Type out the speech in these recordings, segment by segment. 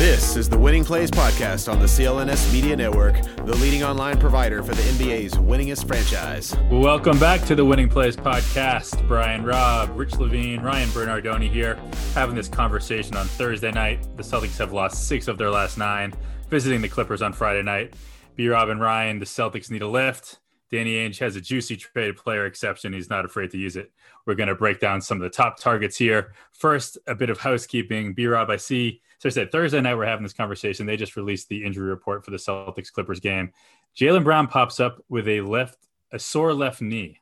This is the Winning Plays Podcast on the CLNS Media Network, the leading online provider for the NBA's winningest franchise. Welcome back to the Winning Plays Podcast. Brian Robb, Rich Levine, Ryan Bernardoni here, having this conversation on Thursday night. The Celtics have lost six of their last nine, visiting the Clippers on Friday night. B Rob and Ryan, the Celtics need a lift. Danny Ainge has a juicy trade player exception. He's not afraid to use it. We're going to break down some of the top targets here. First, a bit of housekeeping. B Rob, I see so I said Thursday night we're having this conversation. They just released the injury report for the Celtics Clippers game. Jaylen Brown pops up with a left, a sore left knee.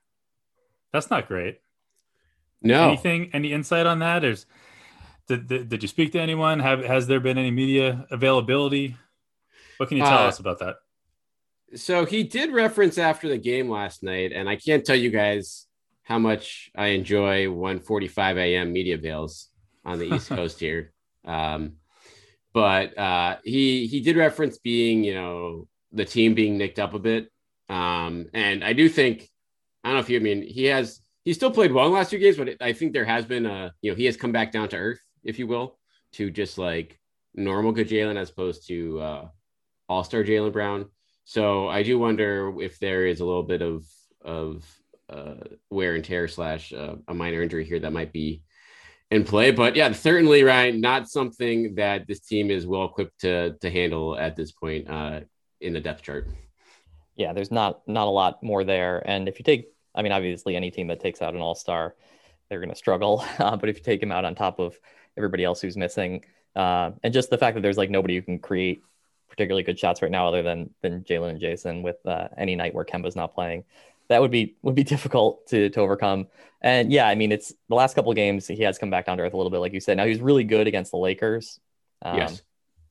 That's not great. No. Anything? Any insight on that? Is did, did, did you speak to anyone? Have has there been any media availability? What can you tell uh, us about that? So he did reference after the game last night, and I can't tell you guys how much I enjoy 1:45 a.m. media veils on the East Coast here. Um, but uh, he he did reference being you know the team being nicked up a bit, um, and I do think I don't know if you I mean he has he still played well in the last two games, but I think there has been a you know he has come back down to earth, if you will, to just like normal good Jaylen as opposed to uh, All Star Jaylen Brown. So I do wonder if there is a little bit of of uh, wear and tear slash uh, a minor injury here that might be in play. But yeah, certainly, Ryan, not something that this team is well equipped to to handle at this point uh, in the depth chart. Yeah, there's not not a lot more there. And if you take, I mean, obviously, any team that takes out an All Star, they're going to struggle. Uh, but if you take him out on top of everybody else who's missing, uh, and just the fact that there's like nobody who can create particularly good shots right now, other than than Jaylen and Jayson, with uh, any night where Kemba's not playing, that would be would be difficult to to overcome. And yeah, I mean, it's the last couple games he has come back down to earth a little bit, like you said. Now he's really good against the Lakers. Um, yes.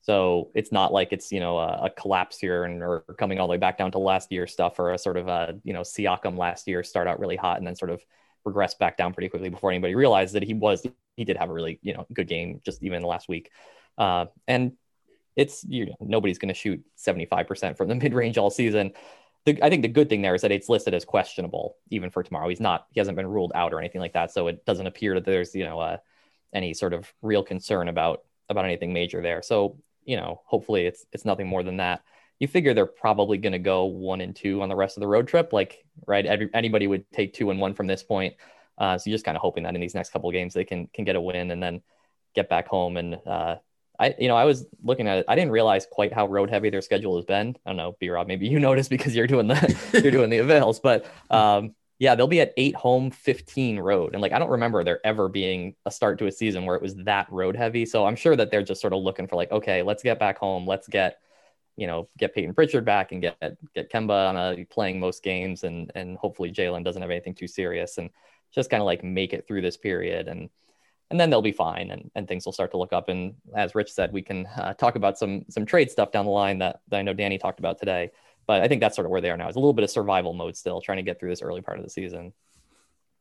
So it's not like it's you know a, a, collapse here and or coming all the way back down to last year stuff or a sort of a you know Siakam last year start out really hot and then sort of regress back down pretty quickly before anybody realized that he was he did have a really you know good game just even last week. Uh, and it's you know nobody's going to shoot 75% from the mid range all season the, I think the good thing there is that it's listed as questionable even for tomorrow. He's not, he hasn't been ruled out or anything like that. So it doesn't appear that there's, you know, uh, any sort of real concern about, about anything major there. So, you know, hopefully it's, it's nothing more than that. You figure they're probably going to go one and two on the rest of the road trip. Like, right. Every, anybody would take two and one from this point. Uh, so you're just kind of hoping that in these next couple of games, they can, can get a win and then get back home and, uh, I, you know, I was looking at it. I didn't realize quite how road heavy their schedule has been. I don't know, B Rob, maybe you noticed because you're doing the you're doing the avails, but um, yeah, they'll be at eight home, 15 road. And like, I don't remember there ever being a start to a season where it was that road heavy. So I'm sure that they're just sort of looking for like, okay, let's get back home. Let's get, you know, get Payton Pritchard back and get, get Kemba on a playing most games. And, and hopefully Jaylen doesn't have anything too serious and just kind of like make it through this period. And, and then they'll be fine and, and things will start to look up. And as Rich said, we can uh, talk about some some trade stuff down the line that, that I know Danny talked about today. But I think that's sort of where they are now. It's a little bit of survival mode still, trying to get through this early part of the season.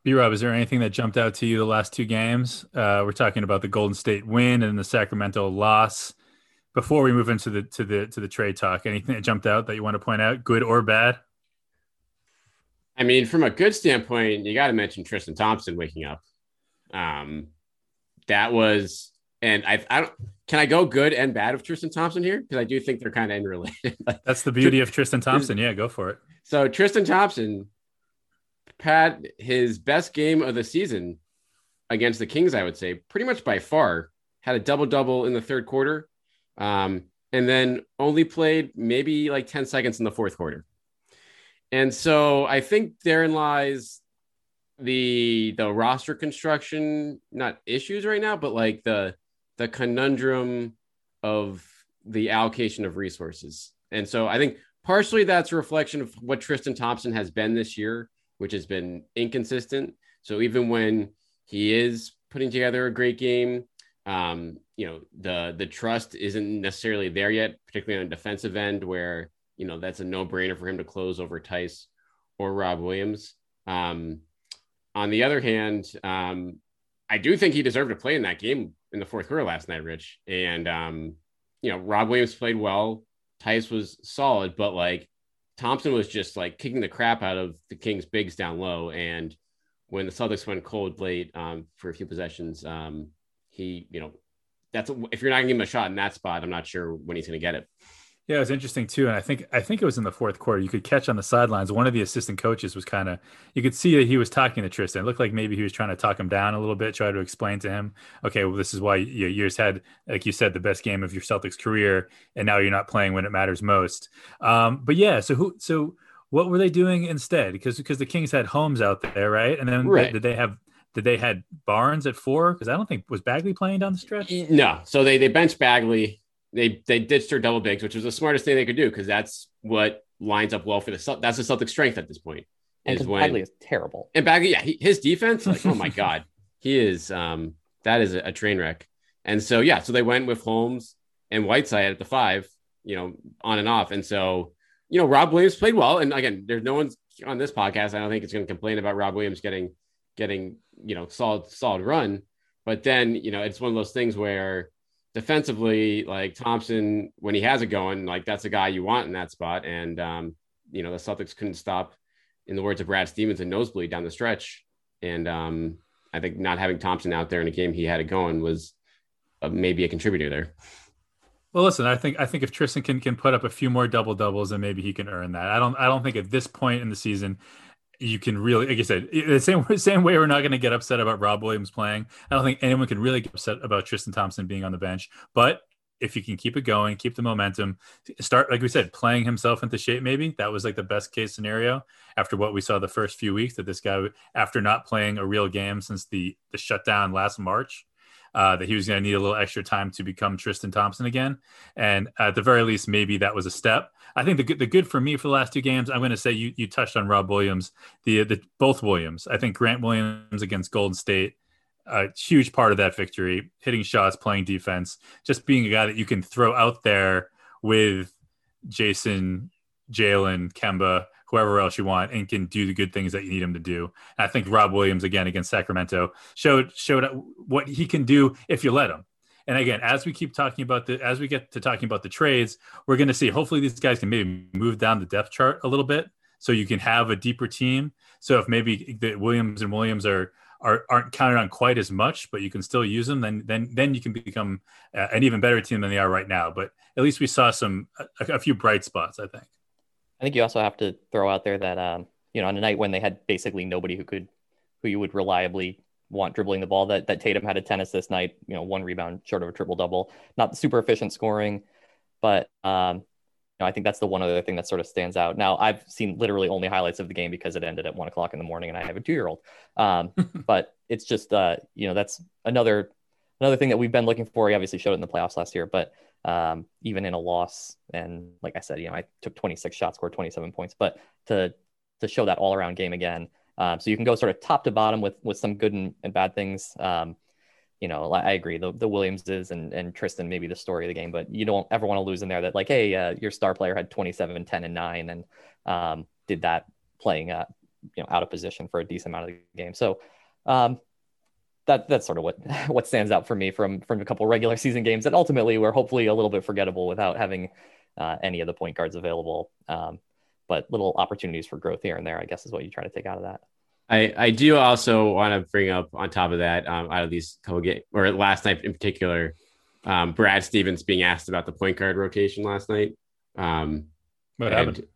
B Rob, is there anything that jumped out to you the last two games? Uh, we're talking about the Golden State win and the Sacramento loss. Before we move into the to the to the trade talk, anything that jumped out that you want to point out, good or bad? I mean, from a good standpoint, you got to mention Tristan Thompson waking up. Um, that was, and I, I don't, can I go good and bad of Tristan Thompson here? Because I do think they're kind of interrelated. That's the beauty of Tristan Thompson. Yeah, go for it. So Tristan Thompson had his best game of the season against the Kings, I would say, pretty much by far, had a double double in the third quarter, um, and then only played maybe like 10 seconds in the fourth quarter. And so I think therein lies the the roster construction, not issues right now, but like the the conundrum of the allocation of resources. And so I think partially that's a reflection of what Tristan Thompson has been this year, which has been inconsistent. So even when he is putting together a great game, um, you know, the the trust isn't necessarily there yet, particularly on the defensive end where, you know, that's a no-brainer for him to close over Theis or Rob Williams. Um, on the other hand, um, I do think he deserved to play in that game in the fourth quarter last night, Rich. And um, you know, Rob Williams played well. Theis was solid, but like Thompson was just like kicking the crap out of the Kings bigs down low. And when the Celtics went cold late um, for a few possessions, um, he, you know, that's if you're not gonna give him a shot in that spot, I'm not sure when he's gonna get it. Yeah, it was interesting too, and I think I think it was in the fourth quarter. You could catch on the sidelines. One of the assistant coaches was kind of you could see that he was talking to Tristan. It looked like maybe he was trying to talk him down a little bit, try to explain to him, okay, well, this is why you, you just had, like you said, the best game of your Celtics career, and now you're not playing when it matters most. Um, but yeah, so who so what were they doing instead? Because because the Kings had Holmes out there, right? And then Right. did they have did they had Barnes at four? Because I don't think was Bagley playing down the stretch. No, so they they benched Bagley. They they ditched their double bigs, which was the smartest thing they could do because that's what lines up well for the that's the Celtics' strength at this point. And Is when Bagley is terrible. and Bagley, yeah, he, his defense, like oh my god, he is um that is a, a train wreck. And so yeah, so they went with Holmes and Whiteside at the five, you know, on and off. And so you know, Rob Williams played well. And again, there's no one's on this podcast. I don't think it's going to complain about Rob Williams getting getting you know solid solid run. But then you know, it's one of those things where defensively, like Thompson, when he has it going, like that's a guy you want in that spot. And um, you know, the Celtics couldn't stop, in the words of Brad Stevens, a nosebleed down the stretch. And um, I think not having Thompson out there in a game he had it going was uh, maybe a contributor there. Well, listen, I think I think if Tristan can can put up a few more double doubles, then maybe he can earn that. I don't I don't think at this point in the season you can really, like I said, the same same way we're not going to get upset about Rob Williams playing. I don't think anyone can really get upset about Tristan Thompson being on the bench. But if you can keep it going, keep the momentum, start like we said, playing himself into shape. Maybe that was like the best case scenario after what we saw the first few weeks. That this guy, after not playing a real game since the the shutdown last March, uh, that he was going to need a little extra time to become Tristan Thompson again. And at the very least, maybe that was a step. I think the good, the good for me for the last two games, I'm going to say you you touched on Rob Williams, the the both Williams. I think Grant Williams against Golden State, a huge part of that victory, hitting shots, playing defense, just being a guy that you can throw out there with Jayson, Jaylen, Kemba, whoever else you want, and can do the good things that you need him to do. And I think Rob Williams again against Sacramento showed showed what he can do if you let him. And again, as we keep talking about the, as we get to talking about the trades, we're going to see. Hopefully, these guys can maybe move down the depth chart a little bit, so you can have a deeper team. So if maybe the Williams and Williams are are aren't counted on quite as much, but you can still use them, then then then you can become uh, an even better team than they are right now. But at least we saw some a, a few bright spots, I think. I think you also have to throw out there that um, you know on a night when they had basically nobody who could who you would reliably want dribbling the ball that that Tatum had a tennis this night, you know, one rebound short of a triple double. Not super efficient scoring, but um, you know, I think that's the one other thing that sort of stands out. Now I've seen literally only highlights of the game because it ended at one o'clock in the morning and I have a two year old. Um, but it's just uh, you know, that's another another thing that we've been looking for. He obviously showed it in the playoffs last year, but um, even in a loss, and like I said, you know, I took 26 shots, scored 27 points, but to to show that all around game again. Um, so you can go sort of top to bottom with with some good and, and bad things. Um, you know, I agree. The, the Williamses and, and Tristan maybe the story of the game, but you don't ever want to lose in there that like, hey, uh, your star player had 27, 10, and 9 and um, did that playing uh, you know out of position for a decent amount of the game. So um, that that's sort of what what stands out for me from from a couple regular season games that ultimately were hopefully a little bit forgettable without having uh, any of the point guards available. Um, but little opportunities for growth here and there, I guess, is what you try to take out of that. I, I do also want to bring up on top of that, um, out of these couple games, or last night in particular, um, Brad Stevens being asked about the point guard rotation last night. Um, What and- happened?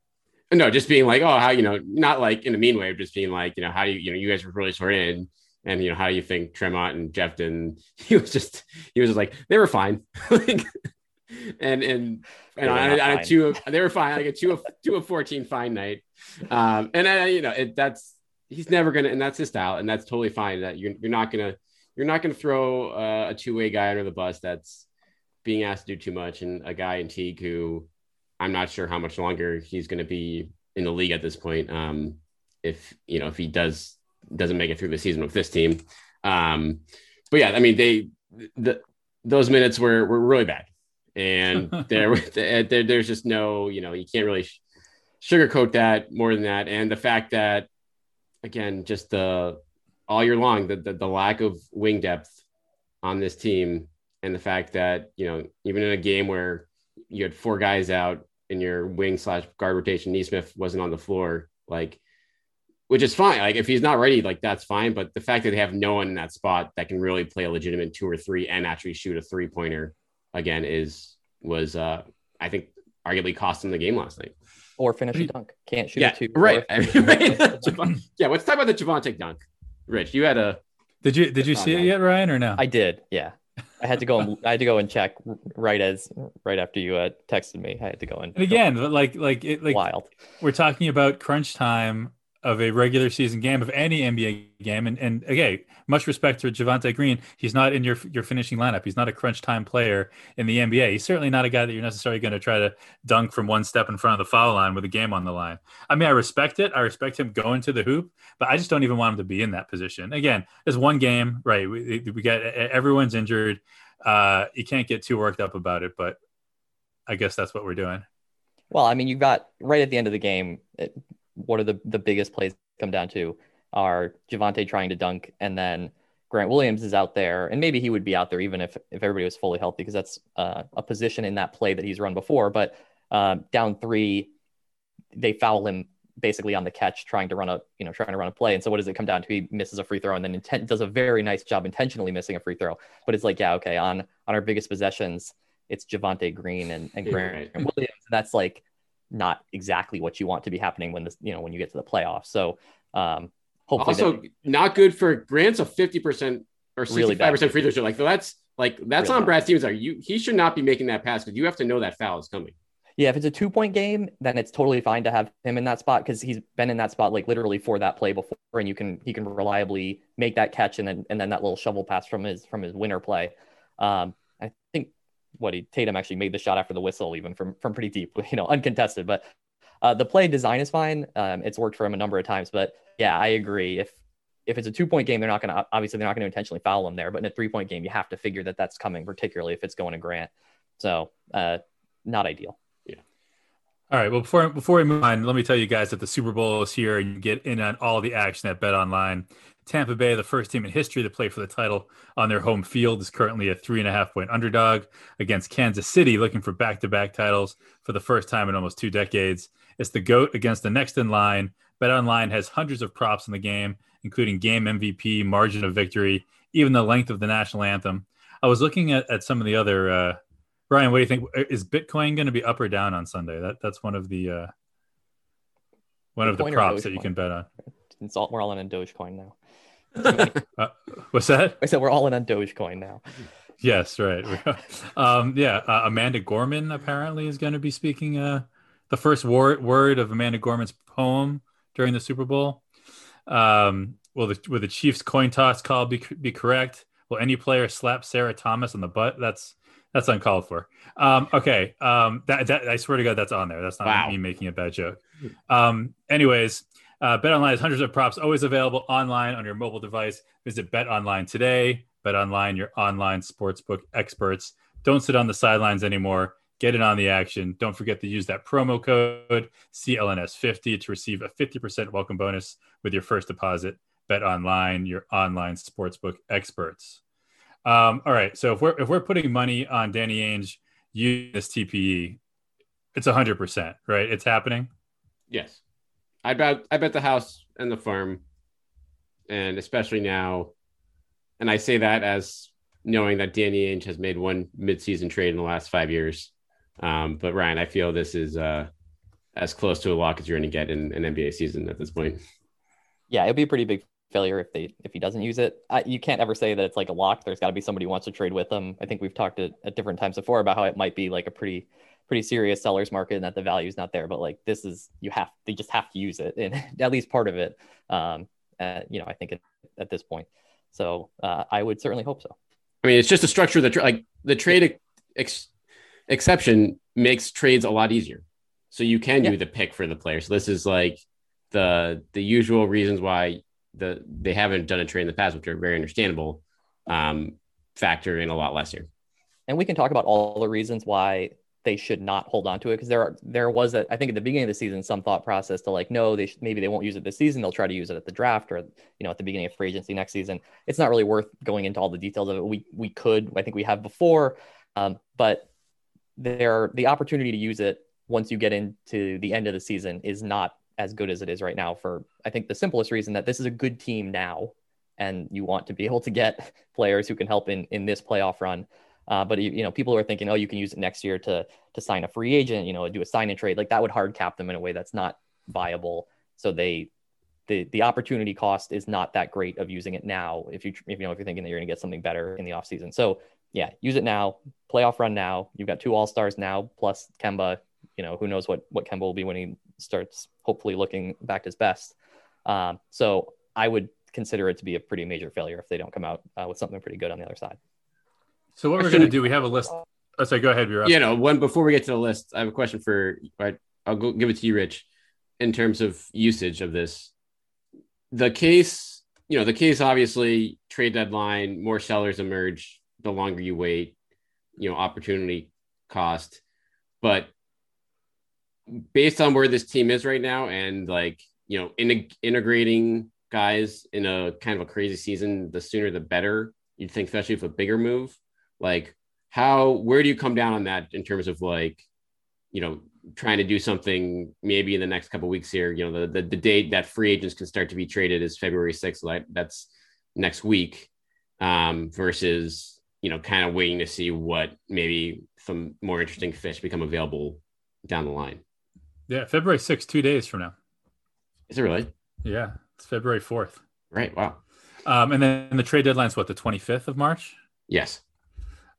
No, just being like, oh, how you know, not like in a mean way, just being like, you know, how do you, you know, you guys were really short in. And you know, how do you think Tremont and Jefton? He was just he was just like they were fine. like, and and and on, on a two of, they were fine like a two of two of 14 fine night um and I, you know it, that's he's never gonna and that's his style and that's totally fine that you're, you're not gonna you're not gonna throw uh, a two-way guy under the bus that's being asked to do too much and a guy in Teague who I'm not sure how much longer he's going to be in the league at this point. Um, if you know if he does doesn't make it through the season with this team, um, but yeah, I mean they the those minutes were were really bad, and there, there there's just no you know you can't really sugarcoat that more than that, and the fact that again just the all year long the, the the lack of wing depth on this team and the fact that you know even in a game where you had four guys out in your wing slash guard rotation, Nesmith wasn't on the floor, like, which is fine. Like if he's not ready, like that's fine. But the fact that they have no one in that spot that can really play a legitimate two or three and actually shoot a three pointer again is was uh I think arguably cost them the game last night. Or finish a dunk. Can't shoot yeah, two. Right. right. yeah, let's talk about the Javonte dunk. Rich, you had a did you did you see it yet, Ryan, or no? I did. Yeah, I had to go. And, I had to go and check right as right after you uh, texted me. I had to go and. And again, like like it like wild. We're talking about crunch time of a regular season game of any NBA game. And and again, much respect to Javonte Green. He's not in your your finishing lineup. He's not a crunch time player in the NBA. He's certainly not a guy that you're necessarily going to try to dunk from one step in front of the foul line with a game on the line. I mean, I respect it. I respect him going to the hoop, but I just don't even want him to be in that position. Again, it's one game, right? We, we got everyone's injured. Uh, you can't get too worked up about it, but I guess that's what we're doing. Well, I mean, you got right at the end of the game. It, what are the the biggest plays come down to? Are Javonte trying to dunk and then Grant Williams is out there and maybe he would be out there even if if everybody was fully healthy because that's uh, a position in that play that he's run before. But uh, down three they foul him basically on the catch trying to run a you know trying to run a play. And so what does it come down to? He misses a free throw and then intent does a very nice job intentionally missing a free throw. But it's like yeah okay on on our biggest possessions it's Javonte Green and, and Grant right. Williams that's like not exactly what you want to be happening when this, you know, when you get to the playoffs. So, um, hopefully, also that, not good for Grant's a 50% or 65% really free throw shot. Like, so that's like, that's really on Brad Stevens. Are you, he should not be making that pass because you have to know that foul is coming. Yeah, if it's a two point game, then it's totally fine to have him in that spot because he's been in that spot like literally for that play before, and you can he can reliably make that catch and then and then that little shovel pass from his from his winner play. Um, I think what he Tatum actually made the shot after the whistle, even from from pretty deep, you know, uncontested. But uh, the play design is fine. Um, it's worked for him a number of times. But yeah, I agree. If if it's a two point game, they're not going to obviously they're not going to intentionally foul him there. But in a three point game, you have to figure that that's coming, particularly if it's going to Grant. So uh, not ideal. Yeah. All right. Well, before before we move on, let me tell you guys that the Super Bowl is here, and you get in on all the action at Bet Online. Tampa Bay, the first team in history to play for the title on their home field, is currently a three and a half point underdog against Kansas City, looking for back to back titles for the first time in almost two decades. It's the GOAT against the next in line. Bet Online has hundreds of props in the game, including game MVP, margin of victory, even the length of the national anthem. I was looking at, at some of the other. Uh, Brian, what do you think? Is Bitcoin going to be up or down on Sunday? That that's one of the uh, one Bitcoin of the props that you can bet on. It's all, we're all in a Dogecoin now uh, what's that? I said we're all in on Dogecoin now. Yes, right. um, yeah, uh, Amanda Gorman apparently is going to be speaking uh, the first word word of Amanda Gorman's poem during the Super Bowl. Um, will the will the Chiefs coin toss call be be correct? Will any player slap Sarah Thomas on the butt? That's that's uncalled for. Um, okay, um, that, that I swear to God, that's on there. That's not wow. me making a bad joke. Um, anyways, uh, BetOnline has hundreds of props always available online on your mobile device. Visit Bet Online today. Bet Online, your online sportsbook experts. Don't sit on the sidelines anymore. Get in on the action. Don't forget to use that promo code CLNS50 to receive a 50% welcome bonus with your first deposit. Bet Online, your online sportsbook experts. Um, all right. So if we're if we're putting money on Danny Ainge using this TPE, it's hundred percent, right? It's happening. Yes. I bet I bet the house and the farm, and especially now, and I say that as knowing that Danny Ainge has made one midseason trade in the last five years. Um, but Ryan, I feel this is uh, as close to a lock as you're going to get in an NBA season at this point. Yeah, it'll be a pretty big failure if they if he doesn't use it. I, you can't ever say that it's like a lock. There's got to be somebody who wants to trade with them. I think we've talked at, at different times before about how it might be like a pretty pretty serious seller's market and that the value is not there. But like this is you have they just have to use it and at least part of it. Um, uh, you know, I think at, at this point. So uh, I would certainly hope so. I mean, it's just a structure that like the trade ex- exception makes trades a lot easier. So you can yeah. do the pick for the player. So this is like the the usual reasons why the they haven't done a trade in the past, which are very understandable, um, factor in a lot less here. And we can talk about all the reasons why they should not hold on to it because there are there was a I think at the beginning of the season some thought process to like no they should, maybe they won't use it this season they'll try to use it at the draft or you know at the beginning of free agency next season. It's not really worth going into all the details of it. We we could I think we have before um, but there the opportunity to use it once you get into the end of the season is not as good as it is right now for I think the simplest reason that this is a good team now and you want to be able to get players who can help in in this playoff run uh, but you know, people are thinking, oh, you can use it next year to to sign a free agent, you know, do a sign and trade. Like that would hard cap them in a way that's not viable. So they the the opportunity cost is not that great of using it now if you if you know if you're thinking that you're going to get something better in the offseason. So yeah, use it now, playoff run now. You've got two all stars now, plus Kemba. You know, who knows what what Kemba will be when he starts hopefully looking back to his best. Um, so I would consider it to be a pretty major failure if they don't come out uh, with something pretty good on the other side. So what we're going to do, we have a list. Oh, sorry, go ahead. You know, when before we get to the list, I have a question for. Right, I'll go give it to you, Rich. In terms of usage of this, the case, you know, the case obviously trade deadline, more sellers emerge the longer you wait. You know, opportunity cost, but based on where this team is right now, and like you know, in, integrating guys in a kind of a crazy season, the sooner the better. You'd think, especially if a bigger move like how where do you come down on that in terms of like you know trying to do something maybe in the next couple weeks here? You know the, the, the date that free agents can start to be traded is february 6th like that's next week um, versus you know kind of waiting to see what maybe some more interesting fish become available down the line. Yeah february 6th two days from now. Is it really? Yeah it's february 4th right wow. Um, and then the trade deadline is what the 25th of march? Yes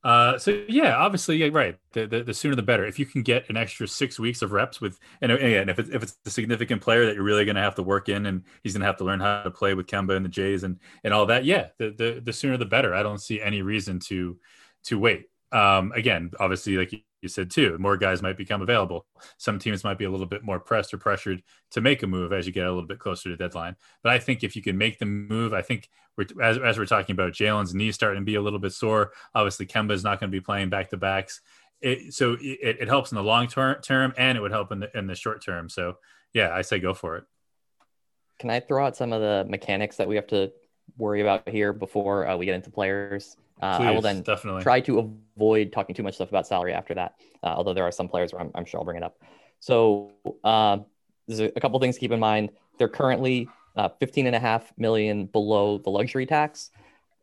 uh, so yeah, obviously, yeah, right. The, the, the sooner the better. If you can get an extra six weeks of reps with, and again, if it's if it's a significant player that you're really going to have to work in, and he's going to have to learn how to play with Kemba and the Jays and and all that, yeah, the the the sooner the better. I don't see any reason to to wait. Um, again, obviously, like said too, more guys might become available. Some teams might be a little bit more pressed or pressured to make a move as you get a little bit closer to deadline. But I think if you can make the move, I think we're, as, as we're talking about Jaylen's knees starting to be a little bit sore. Obviously, Kemba is not going to be playing back to backs. So it, it helps in the long ter- term and it would help in the in the short term. So yeah, I say go for it. Can I throw out some of the mechanics that we have to worry about here before uh, we get into players? Uh, Please, I will then definitely. try to avoid talking too much stuff about salary after that. Uh, although there are some players where I'm, I'm, sure I'll bring it up. So uh, there's a, a couple things to keep in mind. They're currently uh, 15 and a half million below the luxury tax.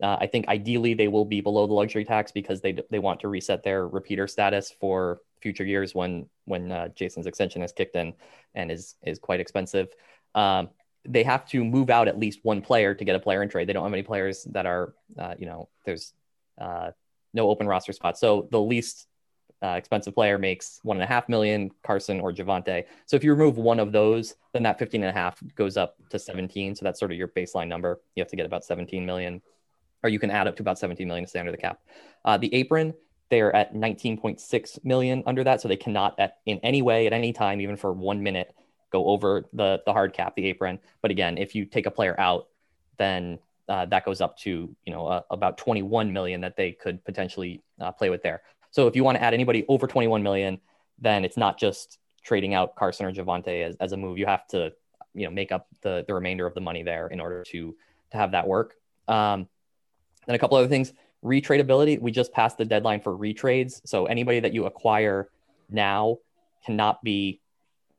Uh, I think ideally they will be below the luxury tax because they they want to reset their repeater status for future years when when uh, Jayson's extension has kicked in and is is quite expensive. Um, they have to move out at least one player to get a player in trade. They don't have any players that are, uh, you know, there's uh, no open roster spots. So the least uh, expensive player makes one and a half million, Carsen or Javonte. So if you remove one of those, then that 15 and a half goes up to 17. So that's sort of your baseline number. You have to get about 17 million, or you can add up to about 17 million to stay under the cap. Uh, the apron, they're at 19.6 million under that. So they cannot at in any way at any time, even for one minute, go over the the hard cap, the apron. But again, if you take a player out, then uh, that goes up to you know uh, about 21 million that they could potentially uh, play with there. So if you want to add anybody over 21 million, then it's not just trading out Carsen or Javonte as, as a move. You have to you know make up the the remainder of the money there in order to to have that work. Um, then a couple other things. Retradability. We just passed the deadline for retrades. So anybody that you acquire now cannot be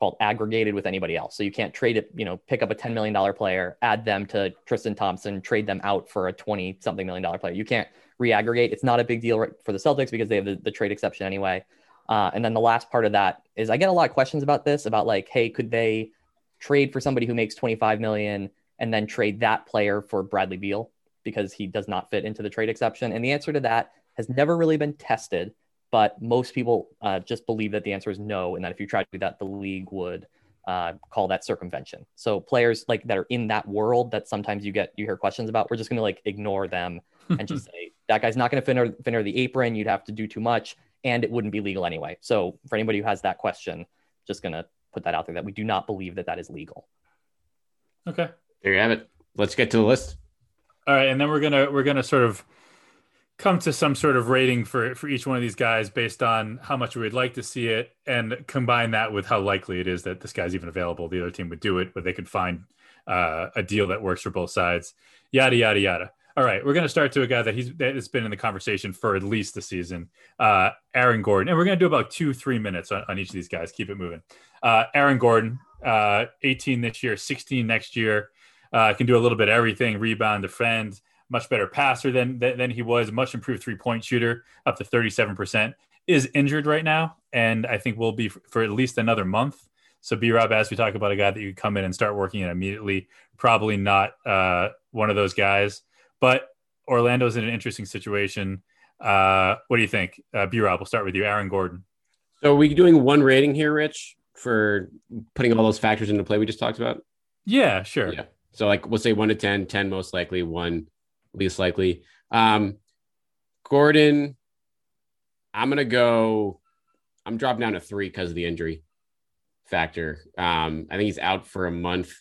called aggregated with anybody else. So you can't trade it, you know, pick up a $10 million player, add them to Tristan Thompson, trade them out for a 20 something million dollar player. You can't reaggregate. It's not a big deal for the Celtics because they have the, the trade exception anyway. Uh, and then the last part of that is I get a lot of questions about this about like, hey, could they trade for somebody who makes 25 million and then trade that player for Bradley Beal because he does not fit into the trade exception? And the answer to that has never really been tested, but most people uh, just believe that the answer is no, and that if you try to do that, the league would uh, call that circumvention. So players like that are in that world that sometimes you get you hear questions about, we're just going to like ignore them and just say that guy's not going to fin under the apron. You'd have to do too much, and it wouldn't be legal anyway. So for anybody who has that question, just going to put that out there that we do not believe that that is legal. Okay, there you have it. Let's get to the list. All right, and then we're gonna we're gonna sort of come to some sort of rating for for each one of these guys based on how much we would like to see it and combine that with how likely it is that this guy's even available. The other team would do it but they could find uh, a deal that works for both sides. Yada yada yada. All right we're going to start to a guy that he's that's been in the conversation for at least the season uh, aaron gordon. And we're going to do about two three minutes on, on, each of these guys. Keep it moving. Uh, aaron gordon uh, 18 this year 16 next year. Uh, can do a little bit of everything rebound defend much better passer than than than he was, much improved three point shooter, up to 37%. Is injured right now, and I think will be for, for at least another month. So B Rob, as we talk about a guy that you come in and start working in immediately, probably not uh, one of those guys. But Orlando's in an interesting situation. Uh, what do you think, uh, B Rob? We'll start with you, Aaron Gordon. So, are we doing one rating here, Rich, for putting all those factors into play we just talked about? Yeah, sure. Yeah. So, like, we'll say one to 10, 10 most likely, one least likely. Um, Gordon, I'm gonna go. I'm dropping down to three because of the injury factor. Um, I think he's out for a month.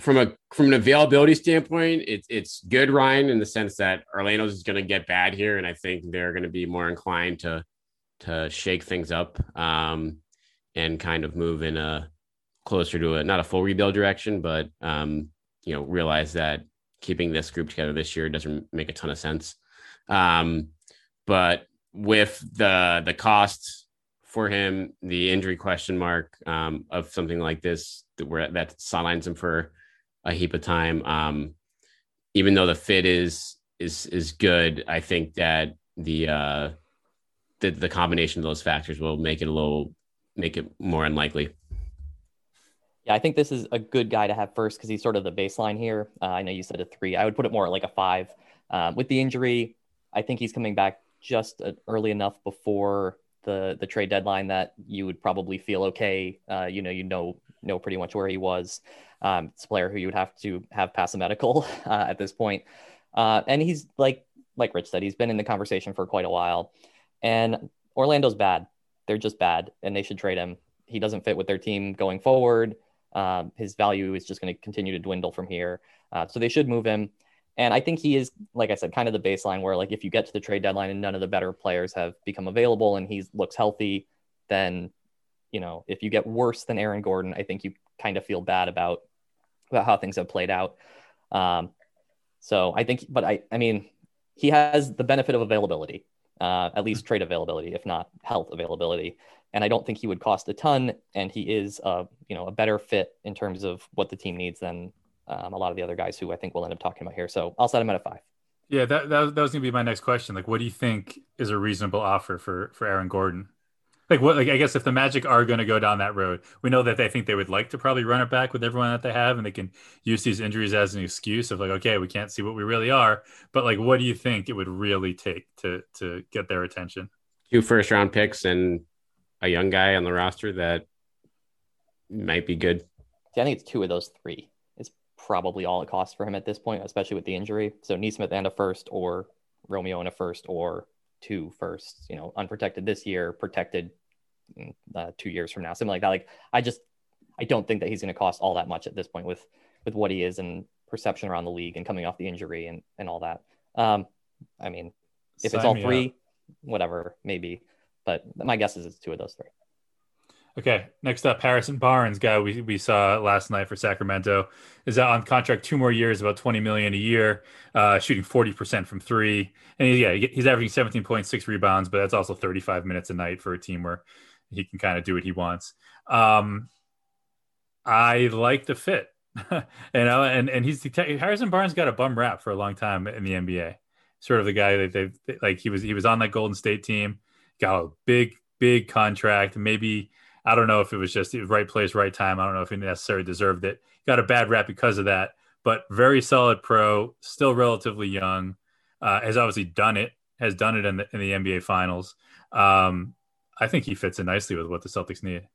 From a from an availability standpoint, it's it's good, Ryan, in the sense that Orlando's is to get bad here, and I think they're to be more inclined to to shake things up um, and kind of move in a closer to a not a full rebuild direction, but um, you know realize that keeping this group together this year doesn't make a ton of sense. Um, but with the the cost for him, the injury question mark um, of something like this that where that sidelines him for a heap of time. Um, even though the fit is is is good, I think that the uh, the the combination of those factors will make it a little make it more unlikely. Yeah, I think this is a good guy to have first because he's sort of the baseline here. Uh, I know you said a three. I would put it more like a five. Um, with the injury, I think he's coming back just uh, early enough before the the trade deadline that you would probably feel okay. Uh, you know, you know know pretty much where he was. Um, it's a player who you would have to have pass a medical uh, at this point. Uh, and he's like like Rich said, he's been in the conversation for quite a while. And Orlando's bad. They're just bad, and they should trade him. He doesn't fit with their team going forward. Um, his value is just going to continue to dwindle from here. Uh, so they should move him. And I think he is, like I said, kind of the baseline where, like, if you get to the trade deadline and none of the better players have become available and he looks healthy, then, you know, if you get worse than Aaron Gordon, I think you kind of feel bad about about how things have played out. Um, so I think, but I, I mean, he has the benefit of availability, uh, at least trade availability, if not health availability and I don't think he would cost a ton. And he is, a, you know, a better fit in terms of what the team needs than um, a lot of the other guys who I think we'll end up talking about here. So I'll set him at a five. Yeah, that that, that was going to be my next question. Like, what do you think is a reasonable offer for for Aaron Gordon? Like, what? Like, I guess if the Magic are going to go down that road, we know that they think they would like to probably run it back with everyone that they have, and they can use these injuries as an excuse of like, okay, we can't see what we really are. But like, what do you think it would really take to to get their attention? Two first round picks and a young guy on the roster that might be good. See, I think it's two of those three. It's probably all it costs for him at this point, especially with the injury. So Nesmith and a first, or Romeo and a first, or two firsts. You know, unprotected this year, protected uh, two years from now, something like that. Like I just, I don't think that he's going to cost all that much at this point with with what he is and perception around the league and coming off the injury and and all that. Um, I mean, if Sign it's all three, up. whatever, maybe but my guess is it's two of those three. Okay, next up, Harrison Barnes, guy we, we saw last night for Sacramento, is on contract two more years, about twenty million a year, uh, shooting forty percent from three, and he, yeah, he's averaging seventeen point six rebounds, but that's also thirty five minutes a night for a team where he can kind of do what he wants. Um, I like the fit, you know, and and he's Harrison Barnes got a bum rap for a long time in the NBA. Sort of the guy that they like. He was he was on that Golden State team got a big, big contract. Maybe I don't know if it was just the right place, right time. I don't know if he necessarily deserved it. Got a bad rap because of that. but very solid pro, still relatively young. Uh, has obviously done it, has done it in the in the NBA Finals. Um, I think he fits in nicely with what the Celtics need.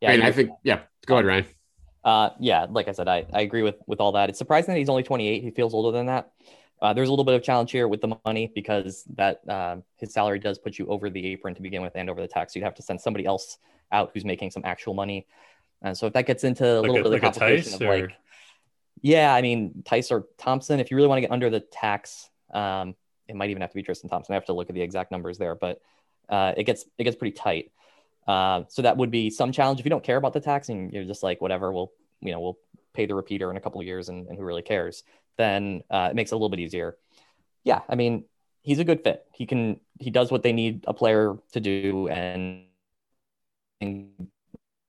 Yeah, I, I think yeah. Go ahead, Ryan. Uh, yeah, like I said, I, I agree with with all that. It's surprising that he's only 28. He feels older than that. Uh, there's a little bit of challenge here with the money because that uh, his salary does put you over the apron to begin with and over the tax. You'd have to send somebody else out who's making some actual money. And so if that gets into a like little a, bit of like the complication of or... like, yeah, I mean, Theis or Thompson, if you really want to get under the tax, um, it might even have to be Tristan Thompson. I have to look at the exact numbers there, but uh, it gets it gets pretty tight. Uh, so that would be some challenge if you don't care about the tax and you're just like whatever, we'll you know we'll pay the repeater in a couple of years and, and who really cares. Then uh, it makes it a little bit easier. Yeah, I mean he's a good fit. He can he does what they need a player to do and, and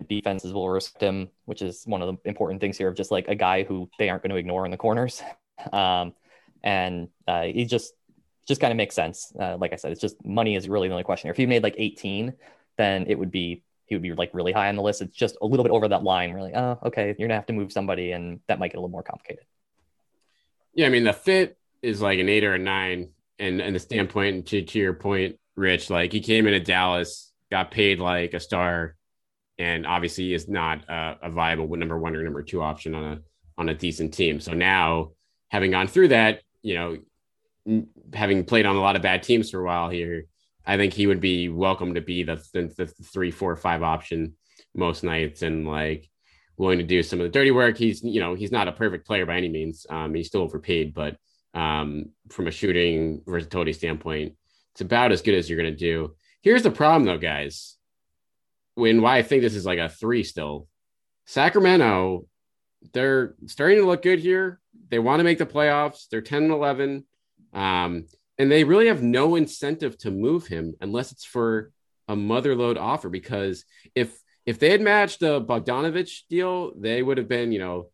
defenses will respect him, which is one of the important things here of just like a guy who they aren't going to ignore in the corners. Um, and uh, he just just kind of makes sense. Uh, like I said, it's just money is really the only question. If he made like 18, then it would be he would be like really high on the list. It's just a little bit over that line. We're like, oh, okay, you're gonna have to move somebody, and that might get a little more complicated. Yeah, I mean the fit is like an eight or a nine, and and the standpoint to to your point, Rich, like he came into Dallas, got paid like a star, and obviously is not a, a viable number one or number two option on a on a decent team. So now, having gone through that, you know, having played on a lot of bad teams for a while here, I think he would be welcome to be the, the, the three, four, five option most nights and like willing to do some of the dirty work. He's, you know, he's not a perfect player by any means. Um, he's still overpaid, but um, from a shooting versatility standpoint, it's about as good as you're going to do. Here's the problem though, guys. When why I think this is like a three still, Sacramento, they're starting to look good here. They want to make the playoffs. They're 10 and 11. Um, and they really have no incentive to move him unless it's for a motherload offer. Because if if they had matched the Bogdanovich deal, they would have been, you know,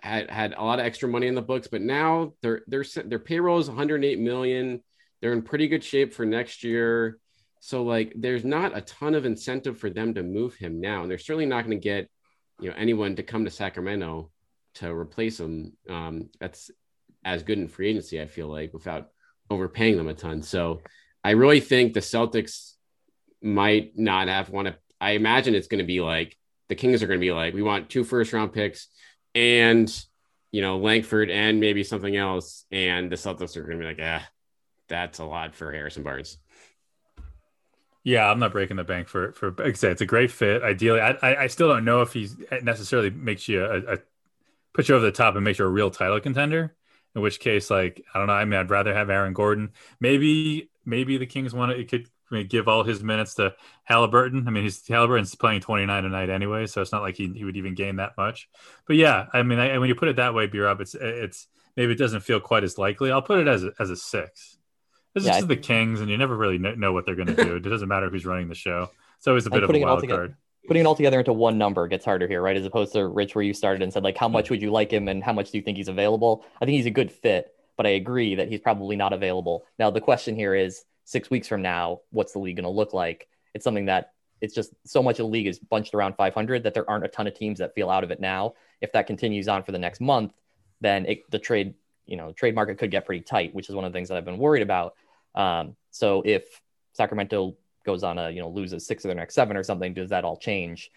had had a lot of extra money in the books. But now their their their payroll is 108 million. They're in pretty good shape for next year. So like, there's not a ton of incentive for them to move him now, and they're certainly not going to get, you know, anyone to come to Sacramento to replace him. Um, that's as good in free agency, I feel like, without overpaying them a ton. So I really think the Celtics might not have want to. I imagine it's going to be like the Kings are going to be like, we want two first round picks and, you know, Langford and maybe something else. And the Celtics are going to be like, ah, that's a lot for Harrison Barnes. Yeah, I'm not breaking the bank for for. Say, it's a great fit. Ideally, I, I, I still don't know if he's necessarily makes you a, a put you over the top and makes you a real title contender. In which case, like I don't know. I mean, I'd rather have Aaron Gordon. Maybe maybe the Kings want to. It could I mean, give all his minutes to Halliburton. I mean, he's Halliburton's playing 29 a night anyway, so it's not like he, he would even gain that much. But yeah, I mean, I, when you put it that way, B Rob, it's it's maybe it doesn't feel quite as likely. I'll put it as a, as a six. This yeah, is the Kings, and you never really know what they're going to do. it doesn't matter who's running the show. It's always a bit of a wild card putting it all together into one number gets harder here, right? As opposed to Rich, where you started and said, like, how much would you like him and how much do you think he's available? I think he's a good fit, but I agree that he's probably not available. Now, the question here is six weeks from now, what's the league going to look like? It's something that it's just so much of the league is bunched around 500 that there aren't a ton of teams that feel out of it now. If that continues on for the next month, then it, the trade, you know, trade market could get pretty tight, which is one of the things that I've been worried about. Um, so if Sacramento goes on a, you know, loses six of their next seven or something, does that all change?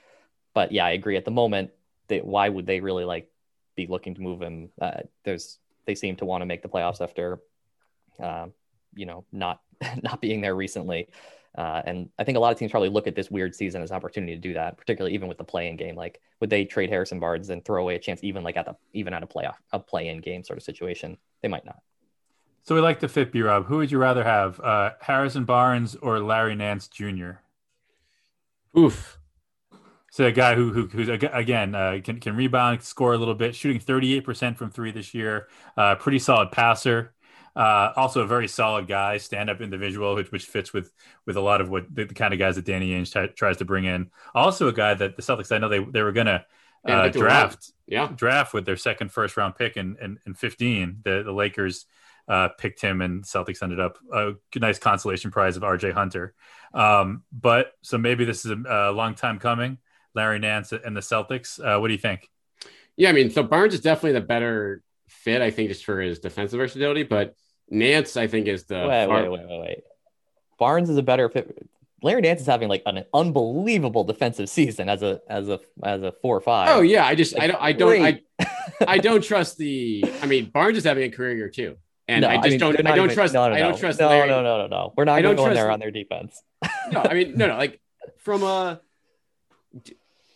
but yeah, I agree. At the moment, they, why would they really like be looking to move him? Uh, there's they seem to want to make the playoffs after, uh, you know, not not being there recently. Uh, and I think a lot of teams probably look at this weird season as an opportunity to do that, particularly even with the play-in game. Like, would they trade Harrison Barnes and throw away a chance, even like at the even at a playoff a play-in game sort of situation? They might not. So we like the fit, B Rob. Who would you rather have, uh, Harrison Barnes or Larry Nance Jr.? Oof. So a guy who, who who's again uh, can can rebound, score a little bit, shooting 38% from three this year. Uh, pretty solid passer. Uh, also a very solid guy, stand up individual, which, which fits with with a lot of what the, the kind of guys that Danny Ainge t- tries to bring in. Also a guy that the Celtics, I know they they were gonna uh, draft, yeah, draft with their second first round pick in in, in 15. The the Lakers uh, picked him, and Celtics ended up a nice consolation prize of R.J. Hunter. Um, but so maybe this is a, a long time coming. Larry Nance and the Celtics. Uh, what do you think? Yeah, I mean, so Barnes is definitely the better fit, I think, just for his defensive versatility. But Nance, I think, is the wait, far- wait, wait, wait, wait. Barnes is a better fit. Larry Nance is having like an unbelievable defensive season as a as a as a four or five. Oh yeah, I just I don't I don't I, I don't trust the. I mean, Barnes is having a career year too, and No, I just mean, don't I don't even- trust No, no, I no. don't trust No, Larry. no, no, no, no. We're not I going don't to go in there trust- on their defense. no, I mean, no, no, like from a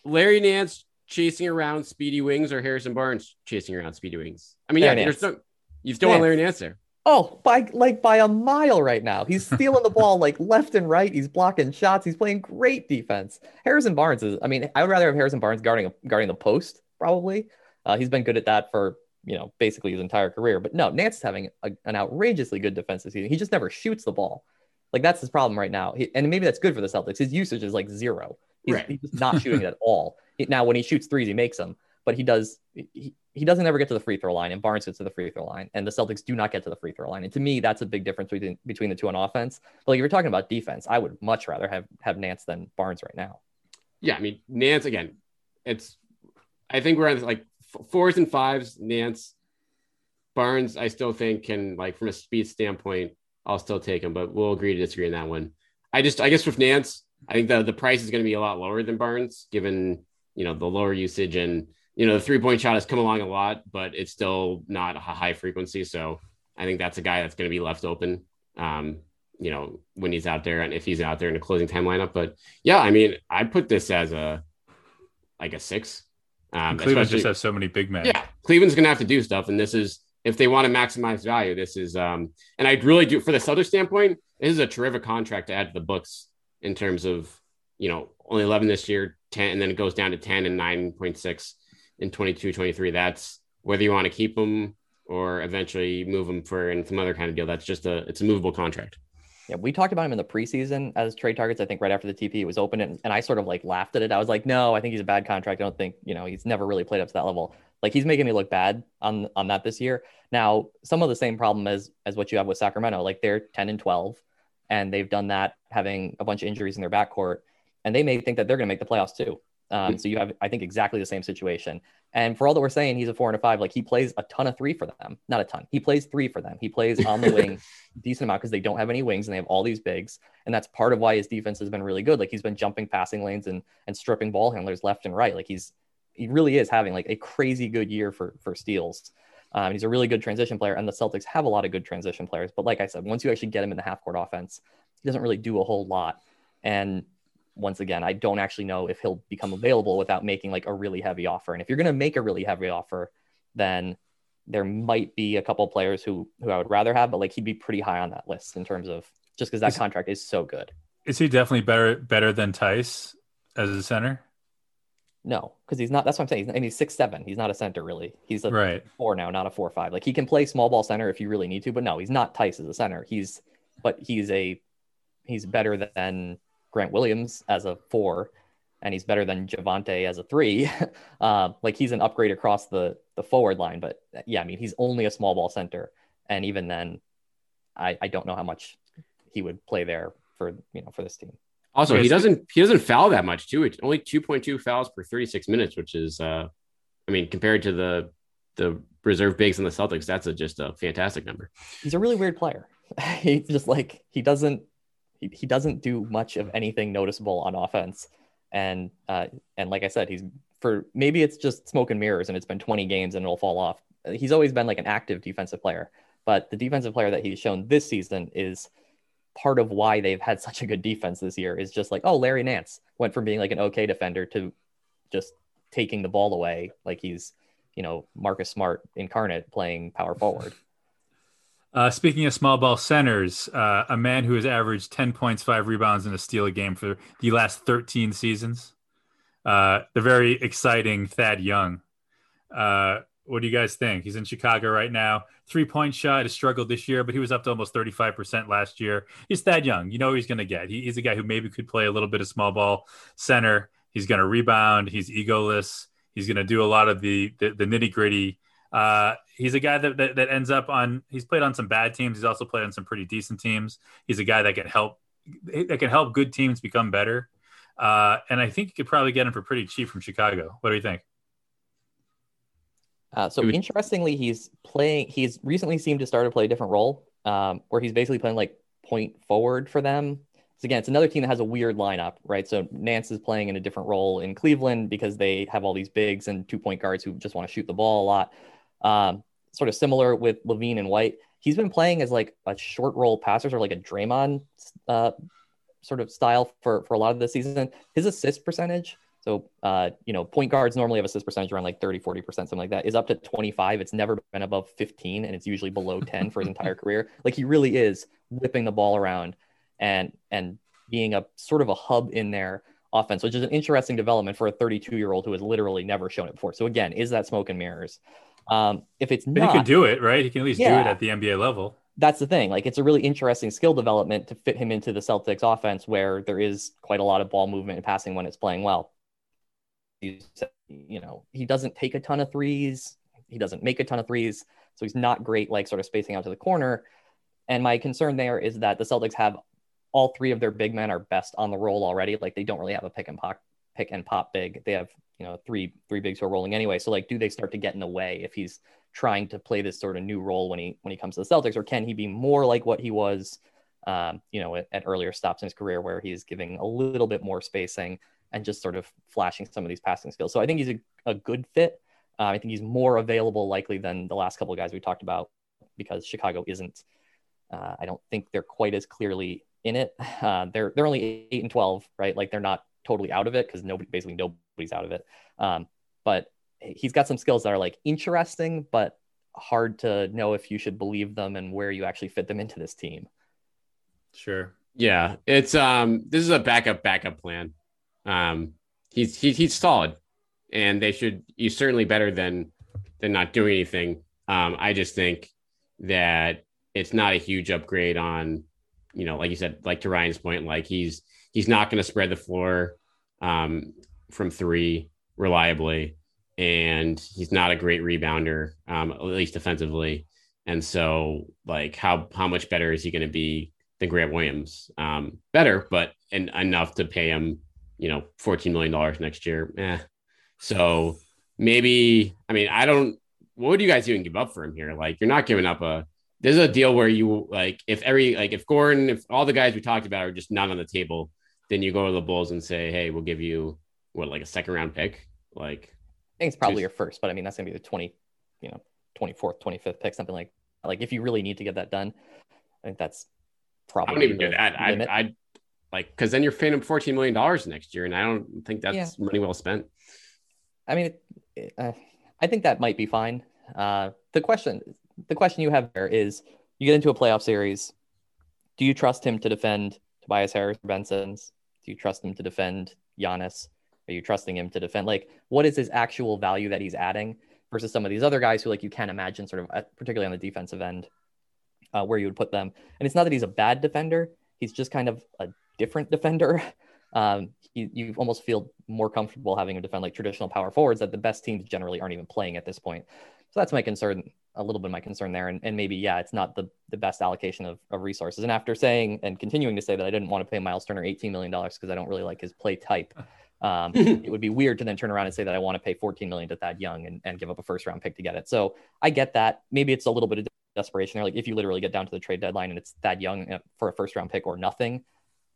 Larry Nance chasing around speedy wings or Harrison Barnes chasing around speedy wings. I mean, Larry yeah, there's Nance. no. You still want Larry Nance there? Oh, by like by a mile right now. He's stealing the ball like left and right. He's blocking shots. He's playing great defense. Harrison Barnes is. I mean, I would rather have Harrison Barnes guarding guarding the post probably. Uh, he's been good at that for you know basically his entire career. But no, Nance is having a, an outrageously good defensive season. He just never shoots the ball. Like that's his problem right now. He, and maybe that's good for the Celtics. His usage is like zero. He's, Right. he's just not shooting it at all. He- now when he shoots threes, he makes them. But he does. He, he doesn't ever get to the free throw line, and Barnes gets to the free throw line, and the Celtics do not get to the free throw line. And to me, that's a big difference between between the two on offense. But like if you're talking about defense, I would much rather have have Nance than Barnes right now. Yeah, I mean Nance again. It's I think we're on like fours and fives. Nance, Barnes, I still think can like from a speed standpoint, I'll still take him, but we'll agree to disagree on that one. I just I guess with Nance, I think the the price is going to be a lot lower than Barnes, given you know the lower usage and you know the three point shot has come along a lot, but it's still not a high frequency. So I think that's a guy that's going to be left open. Um, you know, when he's out there and if he's out there in a closing time lineup. But yeah, I mean, I put this as a like a six. Um, Cleveland just has so many big men. yeah, Cleveland's gonna have to do stuff, and this is if they want to maximize value. This is, um, and I really do for the Celtics standpoint. This is a terrific contract to add to the books in terms of you know only eleven this year, ten, and then it goes down to ten and nine point six in 22, 23. That's whether you want to keep them or eventually move them for in some other kind of deal. That's just a it's a movable contract. Yeah, we talked about him in the preseason as trade targets. I think right after the TP was open, and, and I sort of like laughed at it. I was like, no, I think he's a bad contract. I don't think you know he's never really played up to that level. Like he's making me look bad on on that this year. Now, some of the same problem as as what you have with Sacramento. Like they're ten and twelve, and they've done that having a bunch of injuries in their backcourt, and they may think that they're going to make the playoffs too. Um, so you have, I think, exactly the same situation. And for all that we're saying, he's a four and a five. Like he plays a ton of three for them, not a ton. He plays three for them. He plays on the wing, decent amount because they don't have any wings and they have all these bigs, and that's part of why his defense has been really good. Like he's been jumping passing lanes and and stripping ball handlers left and right. Like he's he really is having like a crazy good year for for steals. Um, he's a really good transition player, and the Celtics have a lot of good transition players. But like I said, once you actually get him in the half court offense, he doesn't really do a whole lot. And once again, I don't actually know if he'll become available without making like a really heavy offer. And if you're going to make a really heavy offer, then there might be a couple players who who I would rather have, but like he'd be pretty high on that list in terms of just because that Is- contract is so good. Is he definitely better better than Theis as a center? No, because he's not. That's what I'm saying. He's, and he's six seven. He's not a center really. He's a Right. four now, not a four five. Like he can play small ball center if you really need to, but no, he's not Theis as a center. He's but he's a he's better than Grant Williams as a four, and he's better than Javonte as a three. uh, like he's an upgrade across the the forward line. But yeah, I mean he's only a small ball center, and even then, I I don't know how much he would play there for you know for this team. Also, he doesn't he doesn't foul that much too. It's only 2.2 fouls per 36 minutes, which is uh I mean, compared to the the reserve bigs in the Celtics, that's a, just a fantastic number. he's a really weird player. He's just like he doesn't he, he doesn't do much of anything noticeable on offense. And uh and like I said, he's for maybe it's just smoke and mirrors and it's been 20 games and it'll fall off. He's always been like an active defensive player, but the defensive player that he's shown this season is part of why they've had such a good defense this year is just like, oh, Larry Nance went from being like an okay defender to just taking the ball away like he's, you know, Marcus Smart incarnate playing power forward. Uh, speaking of small ball centers, uh, a man who has averaged 10 points, five rebounds, and a steal a game for the last 13 seasons. Uh, the very exciting Thad Young. Uh, what do you guys think? He's in Chicago right now. Three point shot has struggled this year, but he was up to almost 35% last year. He's Thad Young. You know he's going to get. He, he's a guy who maybe could play a little bit of small ball center. He's going to rebound. He's egoless. He's going to do a lot of the, the, the nitty gritty. Uh, he's a guy that, that that ends up on. He's played on some bad teams. He's also played on some pretty decent teams. He's a guy that can help that can help good teams become better. Uh, and I think you could probably get him for pretty cheap from Chicago. What do you think? Uh, so would- interestingly, he's playing. He's recently seemed to start to play a different role, um, where he's basically playing like point forward for them. So again, it's another team that has a weird lineup, right? So Nance is playing in a different role in Cleveland because they have all these bigs and two point guards who just want to shoot the ball a lot. Um, sort of similar with LaVine and White. He's been playing as like a short roll passer or like a Draymond uh, sort of style for for a lot of the season. His assist percentage, so uh, you know, point guards normally have assist percentage around like 30, 40 percent, something like that, is up to 25. It's never been above 15, and it's usually below 10 for his entire career. Like he really is whipping the ball around and and being a sort of a hub in their offense, which is an interesting development for a 32 year old who has literally never shown it before. So again, is that smoke and mirrors? Um, if it's But not, he can do it, right? He can at least do it at the NBA level. that's the thing. Like it's a really interesting skill development to fit him into the Celtics offense where there is quite a lot of ball movement and passing when it's playing well. He's, you know, he doesn't take a ton of threes. He doesn't make a ton of threes. So he's not great, like sort of spacing out to the corner. And my concern there is that the Celtics have all three of their big men are best on the roll already. Like they don't really have a pick and pop, pick and pop big. They have, you know, three, three bigs who are rolling anyway. So like, do they start to get in the way if he's trying to play this sort of new role when he when he comes to the Celtics, or can he be more like what he was, um, you know, at, at earlier stops in his career where he's giving a little bit more spacing and just sort of flashing some of these passing skills. So I think he's a, a good fit. Uh, I think he's more available likely than the last couple of guys we talked about because Chicago isn't. Uh, I don't think they're quite as clearly in it. Uh, they're they're only eight and twelve, right? Like they're not totally out of it because nobody basically nobody's out of it. Um, but he's got some skills that are like interesting, but hard to know if you should believe them and where you actually fit them into this team. Sure. Yeah, it's um this is a backup backup plan. Um he's he, he's solid and they should he's certainly better than than not doing anything. Um I just think that it's not a huge upgrade on you know like you said like to Ryan's point like he's he's not going to spread the floor um from 3 reliably and he's not a great rebounder um at least defensively. And so like how how much better is he going to be than Grant Williams. Um, better, but and enough to pay him, you know, fourteen million dollars next year. Eh. So maybe I mean I don't. What would you guys even give up for him here? Like you're not giving up a. There's a deal where you like if every like if Gordon if all the guys we talked about are just not on the table, then you go to the Bulls and say, hey, we'll give you what like a second round pick. Like I think it's probably your first, but I mean that's gonna be the twenty, you know, twenty fourth, twenty fifth pick, something like like if you really need to get that done, I think that's probably. I don't even do that. I. I like because then you're paying him fourteen million dollars next year, and I don't think that's Yeah. money well spent. I mean, it, it, uh, I think that might be fine. Uh, the question, the question you have there is, you get into a playoff series. Do you trust him to defend Tobias Harris, or Ben Simmons? Do you trust him to defend Giannis? Are you trusting him to defend? Like, what is his actual value that he's adding versus some of these other guys who, like, you can't imagine, sort of, uh, particularly on the defensive end, uh, where you would put them. And it's not that he's a bad defender; he's just kind of a different defender. Um, you, you almost feel more comfortable having him defend like traditional power forwards that the best teams generally aren't even playing at this point. So that's my concern, a little bit of my concern there. And, and maybe, yeah, it's not the, the best allocation of, of resources. And after saying and continuing to say that I didn't want to pay Myles Turner $18 million because I don't really like his play type, um, it would be weird to then turn around and say that I want to pay 14 million to Thad Young and, and give up a first round pick to get it. So I get that. Maybe it's a little bit of desperation there. Like if you literally get down to the trade deadline and it's Thad Young uh, for a first round pick or nothing,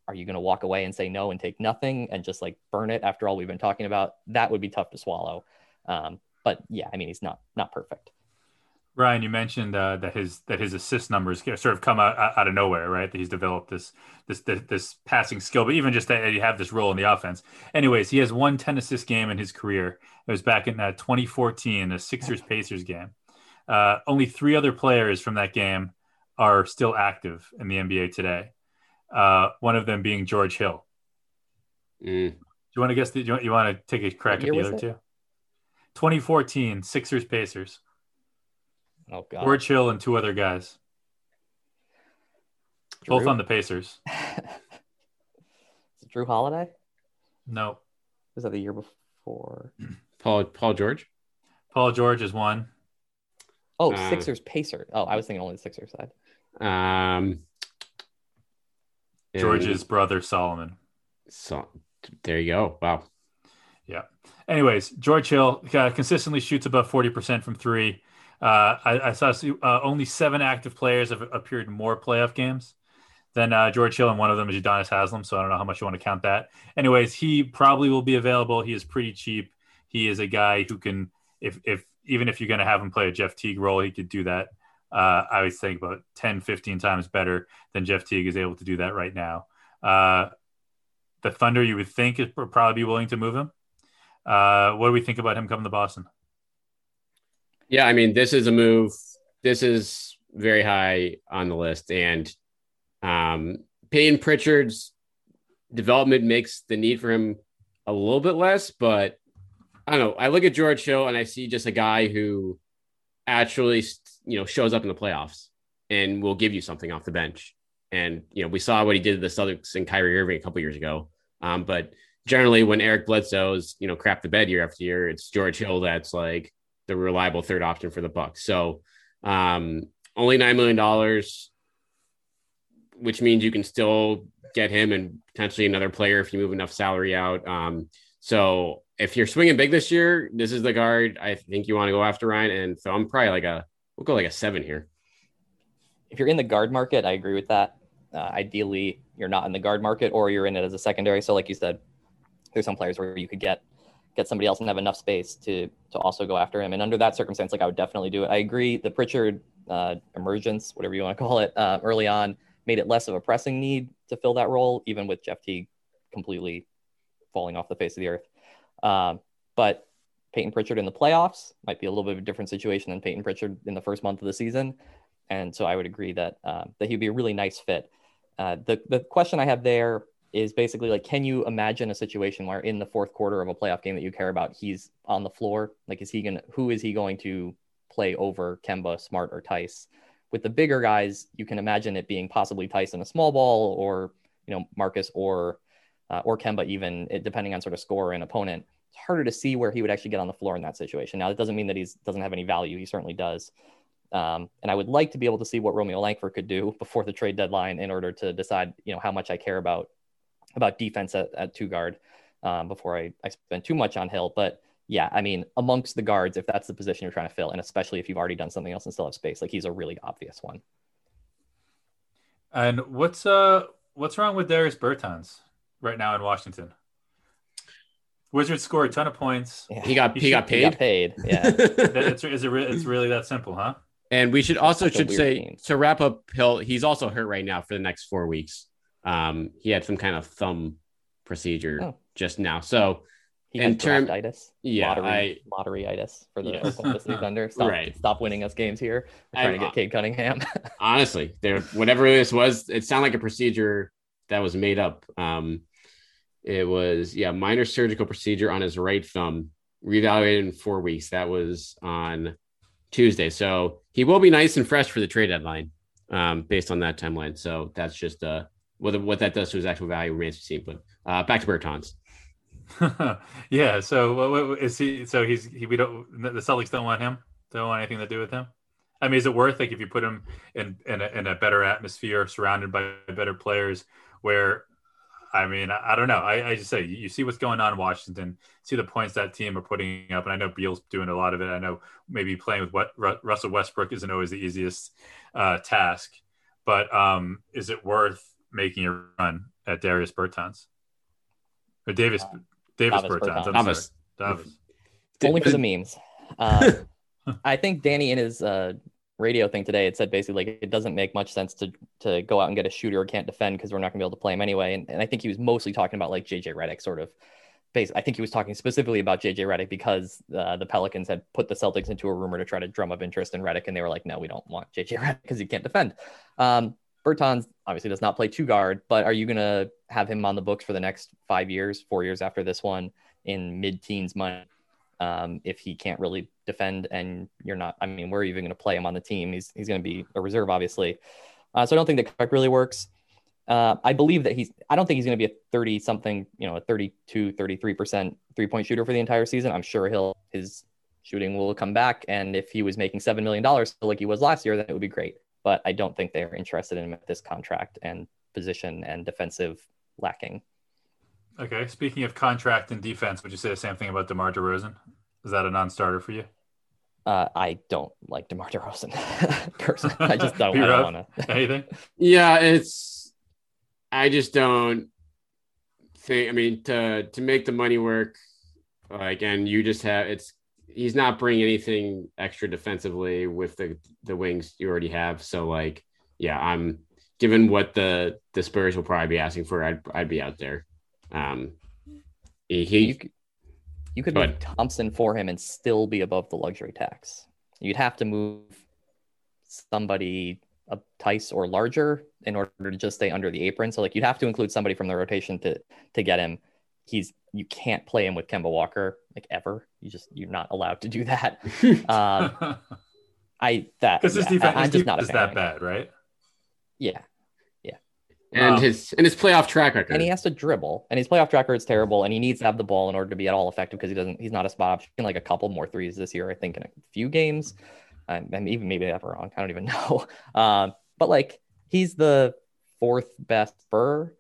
are you going to walk away and say no and take nothing and just like burn it after all we've been talking about? That would be tough to swallow. Um, but yeah, I mean, he's not not perfect. Ryan, you mentioned uh, that his that his assist numbers sort of come out, out of nowhere, right? That he's developed this this this, this passing skill, but even just that you have this role in the offense. Anyways, he has one 10 assist game in his career. It was back in uh, 2014, the Sixers Pacers game. Uh, only three other players from that game are still active in the NBA today. Uh, one of them being George Hill. Mm. Do you want to guess? The, do you, want, you want to take a crack What at the other it? two? 2014 Sixers Pacers. Oh god, George Hill and two other guys, both on the Pacers. Is it Jrue Holiday? No, Was that the year before? Paul Paul George. Paul George is one. Oh, Uh, Sixers Pacers. Oh, I was thinking only the Sixers side. Um, George's brother Solomon. So there you go. Wow. Yeah. Anyways, George Hill uh, consistently shoots above 40% from three. Uh, I, I, saw uh, only seven active players have appeared in more playoff games than uh, George Hill, and one of them is Udonis Haslem. So I don't know how much you want to count that. Anyways, he probably will be available. He is pretty cheap. He is a guy who can, if if even if you're going to have him play a Jeff Teague role, he could do that. Uh, I would think about 10, 15 times better than Jeff Teague is able to do that right now. Uh, the Thunder, you would think, would probably be willing to move him. Uh, what do we think about him coming to Boston? Yeah, I mean, this is a move. This is very high on the list, and um, Payton Pritchard's development makes the need for him a little bit less. But I don't know. I look at George Hill and I see just a guy who actually, you know, shows up in the playoffs and will give you something off the bench. And you know, we saw what he did to the Celtics and Kyrie Irving a couple years ago. Um, but generally when Eric Bledsoe's, you know, crap the bed year after year, it's George Hill that's like the reliable third option for the Bucks. So um, only nine million dollars, which means you can still get him and potentially another player if you move enough salary out. Um, so if you're swinging big this year, this is the guard I think you want to go after Ryan. And so I'm probably like a we'll go like a seven here. If you're in the guard market, I agree with that. Uh, ideally, you're not in the guard market, or you're in it as a secondary. So, like you said, there's some players where you could get get somebody else and have enough space to to also go after him. And under that circumstance, like I would definitely do it. I agree. The Pritchard uh, emergence, whatever you want to call it, uh, early on made it less of a pressing need to fill that role, even with Jeff Teague completely falling off the face of the earth. Um, but Payton Pritchard in the playoffs might be a little bit of a different situation than Payton Pritchard in the first month of the season. And so I would agree that um, that he'd be a really nice fit. Uh, the the question I have there is basically like, can you imagine a situation where in the fourth quarter of a playoff game that you care about, he's on the floor? Like, is he gonna? Who is he going to play over Kemba, Smart, or Theis? With the bigger guys, you can imagine it being possibly Theis in a small ball, or you know Marcus or uh, or Kemba, even it, depending on sort of score and opponent. It's harder to see where he would actually get on the floor in that situation. Now, that doesn't mean that he doesn't have any value. He certainly does. Um, and I would like to be able to see what Romeo Langford could do before the trade deadline in order to decide, you know, how much I care about about defense at, at two guard um, before I, I spend too much on Hill. But yeah, I mean, amongst the guards, if that's the position you're trying to fill, and especially if you've already done something else and still have space, like he's a really obvious one. And what's uh what's wrong with Darius Bertans right now in Washington? Wizards scored a ton of points. Yeah. He got he, he got paid. He got paid. Yeah. it's, is it, it's really that simple, huh? And we should also should say team. to wrap up Hill, he's also hurt right now for the next four weeks. Um, he had some kind of thumb procedure oh. just now. So he in terms, yeah, lottery, I, lotteryitis for the yes. Thunder. Stop, right. stop winning us games here. We're trying I, to get Cade Cunningham. honestly, there, whatever this was, it sounded like a procedure that was made up. Um, it was yeah, minor surgical procedure on his right thumb, reevaluated in four weeks. That was on Tuesday, so he will be nice and fresh for the trade deadline, um, based on that timeline. So that's just uh what what that does to his actual value remains to be seen. But uh, back to Bertans. yeah. So is he? So he's he. We don't. The Celtics don't want him. Don't want anything to do with him. I mean, is it worth like if you put him in in a, in a better atmosphere, surrounded by better players, where I mean, I, I don't know. I, I, just say you see what's going on in Washington, see the points that team are putting up, and I know Beal's doing a lot of it. I know maybe playing with what Russell Westbrook isn't always the easiest uh, task, but um, is it worth making a run at Darius Bertans or Davis uh, Davis, Davis Bertans. I'm Davis. sorry, Davis. Only for the memes. Uh, I think Danny in his uh, radio thing today it said basically like it doesn't make much sense to to go out and get a shooter who can't defend because we're not gonna be able to play him anyway. And, and I think he was mostly talking about like JJ Redick sort of. Base. I think he was talking specifically about JJ Redick because uh, the Pelicans had put the Celtics into a rumor to try to drum up interest in Redick, and they were like, "No, we don't want JJ Redick because he can't defend." Um, Bertans obviously does not play two guard, but are you going to have him on the books for the next five years, four years after this one in mid teens money? Um, if he can't really defend and you're not, I mean, you even going to play him on the team? He's, he's going to be a reserve, obviously. Uh, so I don't think the contract really works. Uh, I believe that he's, I don't think he's going to be a 30 something, you know, a 32, 33% three point shooter for the entire season. I'm sure he'll, his shooting will come back. And if he was making $7 million like he was last year, then it would be great but I don't think they're interested in him at this contract and position and defensive lacking. Okay. Speaking of contract and defense, would you say the same thing about DeMar DeRozan? Is that a non-starter for you? Uh, I don't like DeMar DeRozan personally. I just don't, You're I don't want to. Anything? Yeah, it's. I just don't think. I mean, to to make the money work, like, and you just have it's. He's not bringing anything extra defensively with the the wings you already have. So, like, yeah, I'm given what the the Spurs will probably be asking for. I'd I'd be out there. Um, he, he You could, you could move Thompson for him and still be above the luxury tax. You'd have to move somebody a Theis or larger in order to just stay under the apron. So like you'd have to include somebody from the rotation to to get him. He's you can't play him with Kemba Walker like ever. You just you're not allowed to do that. Um, I that Because his defense, I, am his just not a is fan. that bad, right? Yeah, yeah. and Um, his and his playoff track record. and he has to dribble, and his playoff track is terrible, and he needs to have the ball in order to be at all effective because he doesn't. He's not a spot option. Like a couple more threes this year, I think, in a few games. Um, and even maybe I'm wrong. I don't even know. Um, but like he's the fourth best Spur,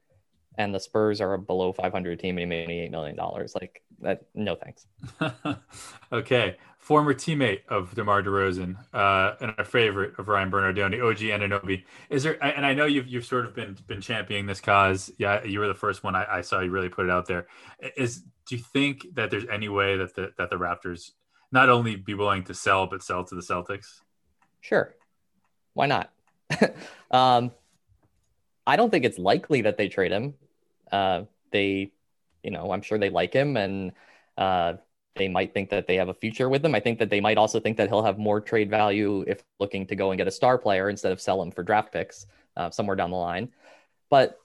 and the Spurs are a below 500 team, and he made 88 million dollars. Like that. No thanks. okay. Former teammate of DeMar DeRozan uh, and a favorite of Ryan Bernardoni, OG Anunoby. Is there? And I know you've you've sort of been been championing this cause. Yeah, you were the first one I, I saw you really put it out there. Is do you think that there's any way that the that the Raptors not only be willing to sell but sell to the Celtics? Sure. Why not? um, I don't think it's likely that they trade him. Uh, they, you know, I'm sure they like him and uh, they might think that they have a future with him. I think that they might also think that he'll have more trade value if looking to go and get a star player instead of sell him for draft picks uh, somewhere down the line. But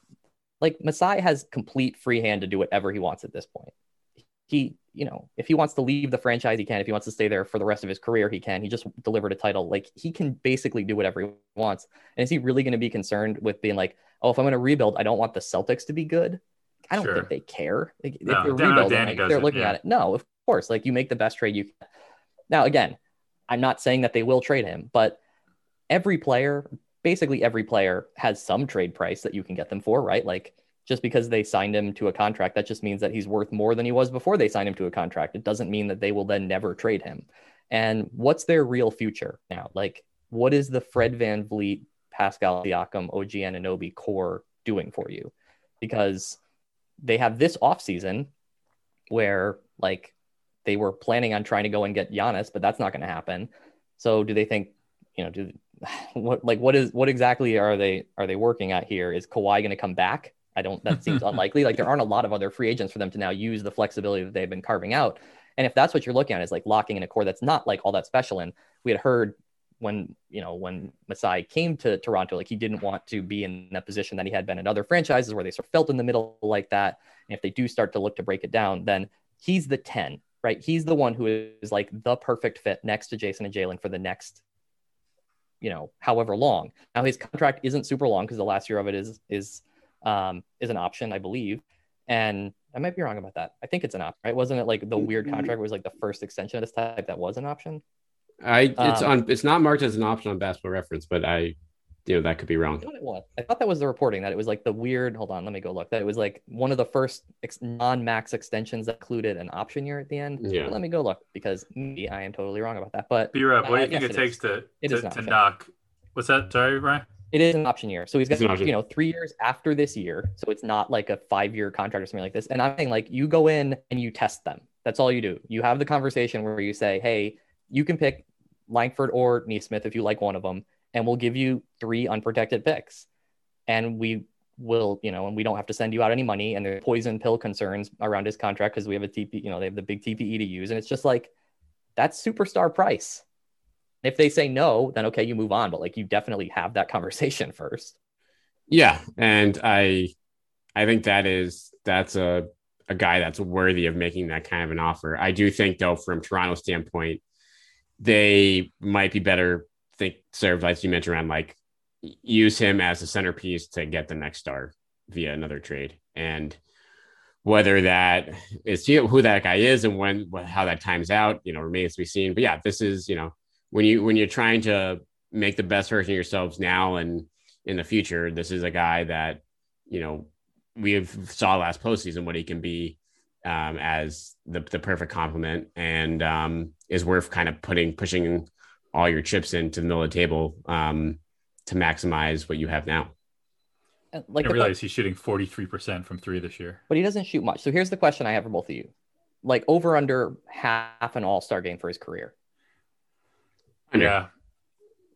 like Masai has complete free hand to do whatever he wants at this point. He, you know, if he wants to leave the franchise, he can. If he wants to stay there for the rest of his career, he can. He just delivered a title. Like he can basically do whatever he wants. And is he really going to be concerned with being like, oh, if I'm going to rebuild, I don't want the Celtics to be good? I don't Sure. think they care. Like, No, if they're Dan- rebuilding, like, they're looking yeah. at it. No, of course. Like you make the best trade you can. Now, again, I'm not saying that they will trade him, but every player, basically every player, has some trade price that you can get them for, right? Like just because they signed him to a contract, that just means that he's worth more than he was before they signed him to a contract. It doesn't mean that they will then never trade him. And what's their real future now? Like, what is the Fred VanVleet, Pascal Siakam, OG Anunoby core doing for you? Because they have this offseason where like they were planning on trying to go and get Giannis, but that's not going to happen. So do they think, you know, do what like what is what exactly are they are they working at here? Is Kawhi going to come back? I don't. That seems unlikely. Like there aren't a lot of other free agents for them to now use the flexibility that they've been carving out. And if that's what you're looking at, is like locking in a core that's not like all that special. And we had heard when you know when Masai came to Toronto, like he didn't want to be in that position that he had been in other franchises where they sort of felt in the middle like that. And if they do start to look to break it down, then he's the 10, right? He's the one who is like the perfect fit next to Jayson and Jaylen for the next, you know, however long. Now his contract isn't super long because the last year of it is is um is an option, I believe. And I might be wrong about that. I think it's an option, right? Wasn't it like the weird contract was like the first extension of this type that was an option? I it's Um, on it's not marked as an option on Basketball Reference, but I, you know, that could be wrong. I thought it was. I thought that was the reporting that it was like the weird. Hold on, let me go look. That it was like one of the first ex- non-max extensions that included an option year at the end. Yeah. Let me go look because maybe I am totally wrong about that. But Be right. What do you think it it takes to It to, to knock? What's that? Sorry, Ryan. it is an option year, so he's got It's an option. you know three years after this year. So it's not like a five-year contract or something like this. And I'm saying like you go in and you test them. That's all you do. You have the conversation where you say, hey, you can pick Langford or Nesmith if you like one of them, and we'll give you three unprotected picks. And we will, you know, and we don't have to send you out any money. And there's poison pill concerns around his contract because we have a TP, you know, they have the big TPE to use. And it's just like that's superstar price. If they say no, then okay, you move on. But like you definitely have that conversation first. Yeah, and I, I think that is that's a a guy that's worthy of making that kind of an offer. I do think though, from Toronto standpoint, they might be better think served, as you mentioned, around like use him as a centerpiece to get the next star via another trade, and whether that is who that guy is and when how that times out, you know, remains to be seen. But yeah, this is you know when you when you're trying to make the best version of yourselves now and in the future, this is a guy that you know we have saw last postseason what he can be um, as the, the perfect complement and um, is worth kind of putting pushing all your chips into the middle of the table um, to maximize what you have now. Like I realize he's shooting 43% from three this year. But he doesn't shoot much. So here's the question I have for both of you. Like over under half an all-star game for his career. Yeah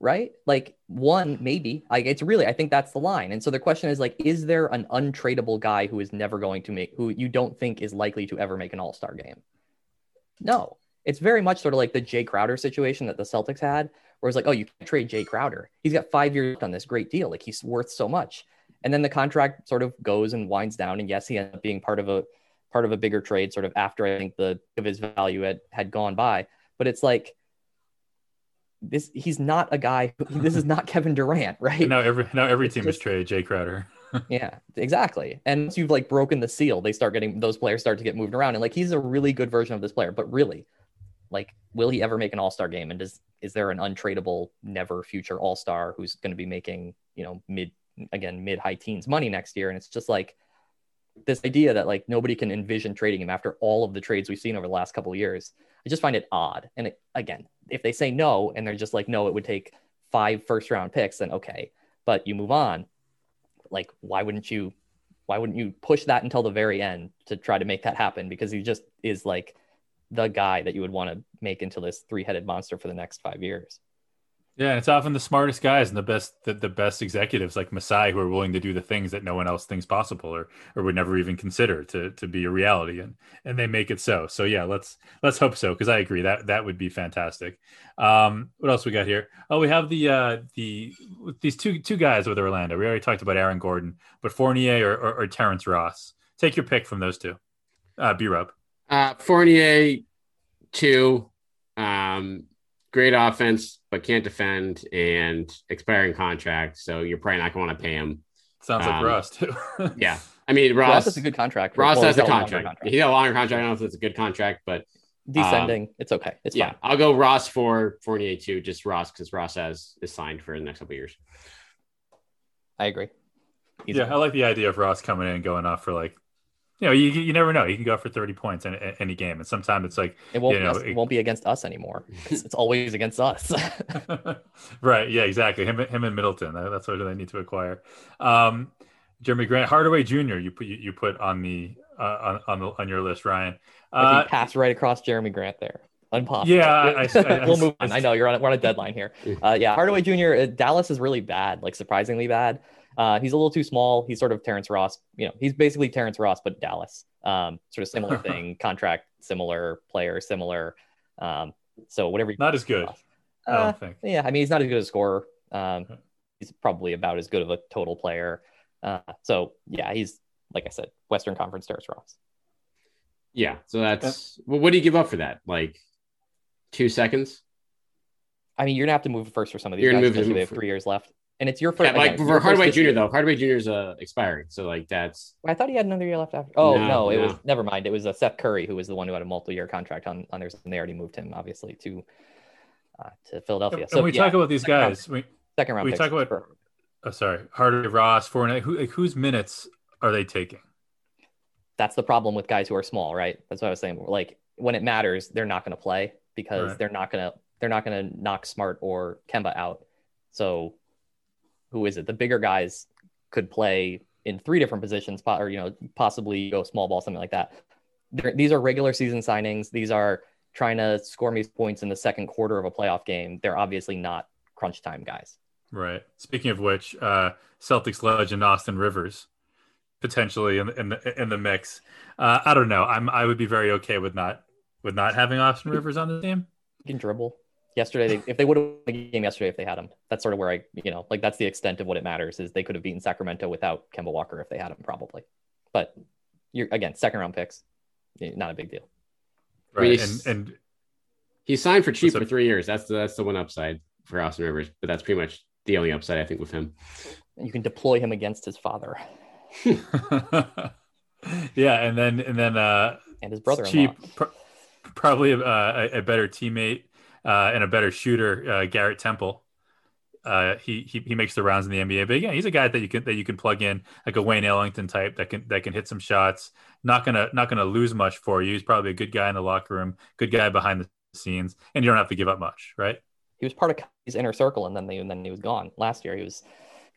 right? Like one, maybe. Like it's really, I think that's the line. And so the question is like, is there an untradeable guy who is never going to make, who you don't think is likely to ever make an All Star game? No. It's very much sort of like the Jay Crowder situation that the Celtics had, where it's like, oh, you can trade Jay Crowder. He's got five years on this great deal. Like he's worth so much. And then the contract sort of goes and winds down. And yes, he ended up being part of a part of a bigger trade, sort of after I think the of his value had had gone by. But it's like this he's not a guy who, this is not Kevin Durant, right? Now every now every team just, is traded Jay Crowder. yeah, exactly. And once you've like broken the seal, they start getting those players start to get moved around. And like he's a really good version of this player, but really, like, will he ever make an all-star game? And does is there an untradeable, never future all-star who's going to be making, you know, mid again, mid high teens money next year? And it's just like this idea that like nobody can envision trading him after all of the trades we've seen over the last couple of years. I just find it odd. And it, again, if they say no and they're just like, no, it would take five first round picks, then okay. But you move on. Like, why wouldn't you? Why wouldn't you push that until the very end to try to make that happen? Because he just is like the guy that you would want to make into this three headed monster for the next five years. Yeah, it's often the smartest guys and the best the, the best executives like Masai who are willing to do the things that no one else thinks possible or or would never even consider to to be a reality and and they make it so. So yeah, let's let's hope so because I agree that that would be fantastic. Um, what else we got here? Oh, we have the uh the these two two guys with Orlando. We already talked about Aaron Gordon, but Fournier or, or, or Terrence Ross. Take your pick from those two. Uh, B Rub. Uh, Fournier two. Um, great offense, but can't defend and expiring contract. So you're probably not going to want to pay him. Sounds like um, Ross too. yeah. I mean, Ross, Ross has a good contract. Ross well, has a contract. contract. He got a longer contract. I don't know if it's a good contract, but descending, um, it's okay. It's yeah. Fine. I'll go Ross for Fournier too, just Ross because Ross has is signed for the next couple years. I agree. He's yeah, I like the idea of Ross coming in and going off for like you know, you, you never know. You can go for 30 points in, in any game. And sometimes it's like, it won't, you know, it, won't be against us anymore. It's, it's always against us. right. Yeah, exactly. Him, him and Middleton. That's what they need to acquire. Um, Jerami Grant Hardaway Jr. You put, you, you put on the, uh, on, on, the, on your list, Ryan. Uh, pass right across Jerami Grant there. Impossible. Yeah, I, I, we'll move on. I know you're on. We're on a deadline here. Uh, yeah, Hardaway Jr. Uh, Dallas is really bad, like surprisingly bad. Uh, he's a little too small. He's sort of Terrence Ross. You know, he's basically Terrence Ross, but Dallas. Um, sort of similar thing, contract, similar player, similar. Um, so whatever. Not as good. I don't uh, think. Yeah, I mean, he's not as good a scorer. Um, he's probably about as good of a total player. Uh, so yeah, he's like I said, Western Conference Terrence Ross. Yeah, so that's well, what do you give up for that? Like two seconds? I mean, you're gonna have to move first for some of these you're guys, especially they have three years left and it's your first. Yeah, like again, for Hardaway Jr. though, Hardaway Jr. is uh, expiring, so like that's. I thought he had another year left after. Oh no, no it no. was never mind. It was uh, Seth Curry who was the one who had a multi-year contract on on theirs, and they already moved him obviously to uh, to Philadelphia. So we yeah, talk about these guys. Round, we, second round. We talk about. For, oh, sorry, Hardaway Ross, Fournette. Who like, whose minutes are they taking? That's the problem with guys who are small, right? That's what I was saying. Like when it matters, they're not going to play because right. they're not going to they're not going to knock Smart or Kemba out. So who is it? The bigger guys could play in three different positions, or you know, possibly go small ball, something like that. They're, these are regular season signings. These are trying to score me points in the second quarter of a playoff game. They're obviously not crunch time guys. Right. Speaking of which, uh, Celtics legend Austin Rivers potentially in, in the in the mix. Uh, I don't know. I'm I would be very okay with not with not having Austin Rivers on the team. Can dribble yesterday. They, if they would have won the game yesterday, if they had him, that's sort of where I, you know, like that's the extent of what it matters is they could have beaten Sacramento without Kemba Walker if they had him, probably. But you're again second round picks, not a big deal. Right, and, and he signed for cheap for three years. That's the, that's the one upside for Austin Rivers, but that's pretty much the only upside I think with him. You can deploy him against his father. yeah, and then and then uh and his brother cheap, pr- probably a, a, a better teammate uh, and a better shooter, uh, Garrett Temple. uh, he, he he makes the rounds in the NBA. But again, he's a guy that you can that you can plug in like a Wayne Ellington type that can that can hit some shots. Not gonna not gonna lose much for you. He's probably a good guy in the locker room, good guy behind the scenes, and you don't have to give up much, right? He was part of his inner circle, and then they, and then he was gone last year. He was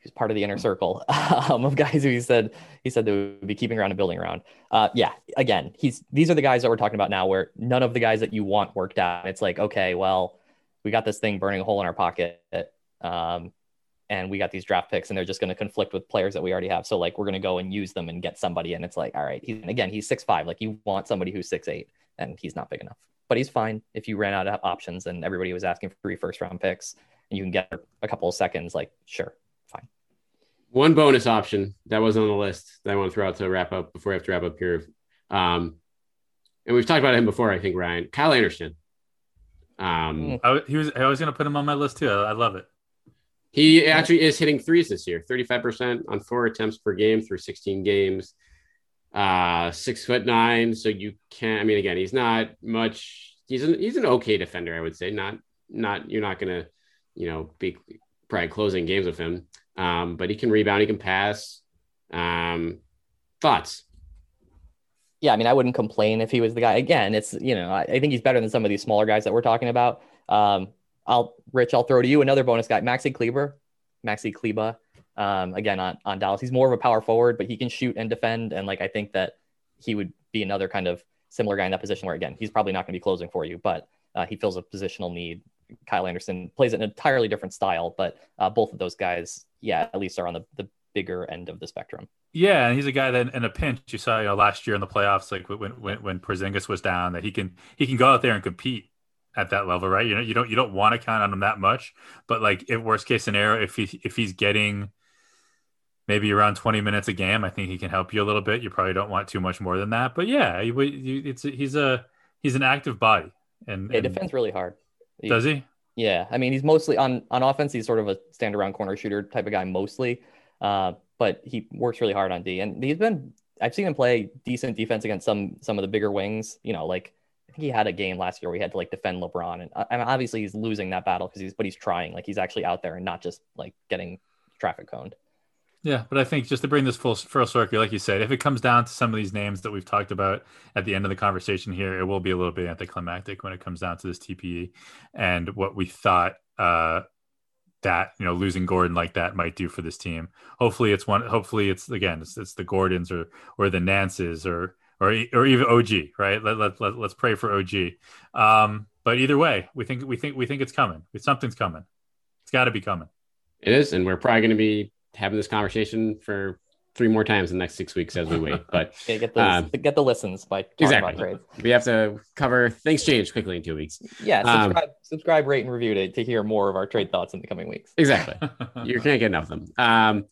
he was part of the inner circle um, of guys who he said he said they would be keeping around and building around. Uh, yeah, again, he's these are the guys that we're talking about now, where none of the guys that you want worked out. It's like okay, well, we got this thing burning a hole in our pocket. Um, and we got these draft picks and they're just going to conflict with players that we already have. So like we're going to go and use them and get somebody. And it's like, all right, he's, again, he's six five. Like you want somebody who's six eight, and he's not big enough. But he's fine if you ran out of options and everybody was asking for three first round picks and you can get a couple of seconds. Like sure. One bonus option that was on the list that I want to throw out to wrap up before I have to wrap up here. Um, and we've talked about him before, I think, Ryan. Kyle Anderson. Um, I, he was I was going to put him on my list too. I, I love it. He actually is hitting threes this year, 35% on four attempts per game through 16 games. Uh, six foot nine. So you can't, I mean, again, he's not much, he's an, he's an okay defender, I would say. Not, not, you're not going to, you know, be probably closing games with him. Um, but he can rebound, he can pass. Um, thoughts? Yeah, I mean, I wouldn't complain if he was the guy. Again, it's you know, I, I think he's better than some of these smaller guys that we're talking about. Um, I'll Rich, I'll throw to you another bonus guy, Maxi Kleber, Maxi Kleber. Um, again on on Dallas, he's more of a power forward, but he can shoot and defend, and like I think that he would be another kind of similar guy in that position where again he's probably not going to be closing for you, but uh, he fills a positional need. Kyle Anderson plays an entirely different style, but uh, both of those guys, yeah, at least are on the, the bigger end of the spectrum. Yeah, and he's a guy that in a pinch you saw you know last year in the playoffs, like when when when Porzingis was down, that he can he can go out there and compete at that level, right? You know, you don't you don't want to count on him that much, but like if worst case scenario, if he if he's getting maybe around 20 minutes a game, I think he can help you a little bit. You probably don't want too much more than that, but yeah, you, you, it's he's a he's an active body and, he defends really hard. Does he? Yeah, I mean he's mostly on on offense. He's sort of a stand around corner shooter type of guy mostly, uh, but he works really hard on D. And he's been I've seen him play decent defense against some some of the bigger wings. You know, like I think he had a game last year where he had to like defend LeBron, and, uh, and obviously he's losing that battle because he's but he's trying, like he's actually out there and not just like getting traffic coned. Yeah, but I think just to bring this full full circle, like you said, if it comes down to some of these names that we've talked about at the end of the conversation here, it will be a little bit anticlimactic when it comes down to this TPE and what we thought uh, that you know losing Gordon like that might do for this team. Hopefully, it's one. Hopefully, it's again, it's, it's the Gordons or or the Nances or or or even OG, right? Let, let, let, let's pray for OG. Um, but either way, we think we think we think it's coming. Something's coming. It's got to be coming. It is, and we're probably going to be having this conversation for three more times in the next six weeks as we wait. But okay, get the um, get the listens by exactly. We have to cover things change quickly in two weeks. Yeah, subscribe, um, subscribe, rate, and review to, to hear more of our trade thoughts in the coming weeks. Exactly. you can't get enough of them. Um,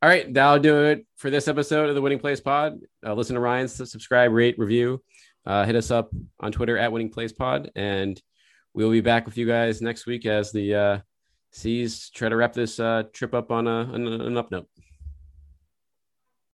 all right, that'll do it for this episode of the Winning Plays Pod. Uh, listen to Ryan's subscribe, rate, review. Uh, hit us up on Twitter at Winning Plays Pod, and we'll be back with you guys next week as the uh, C's try to wrap this uh, trip up on, a, on an up note.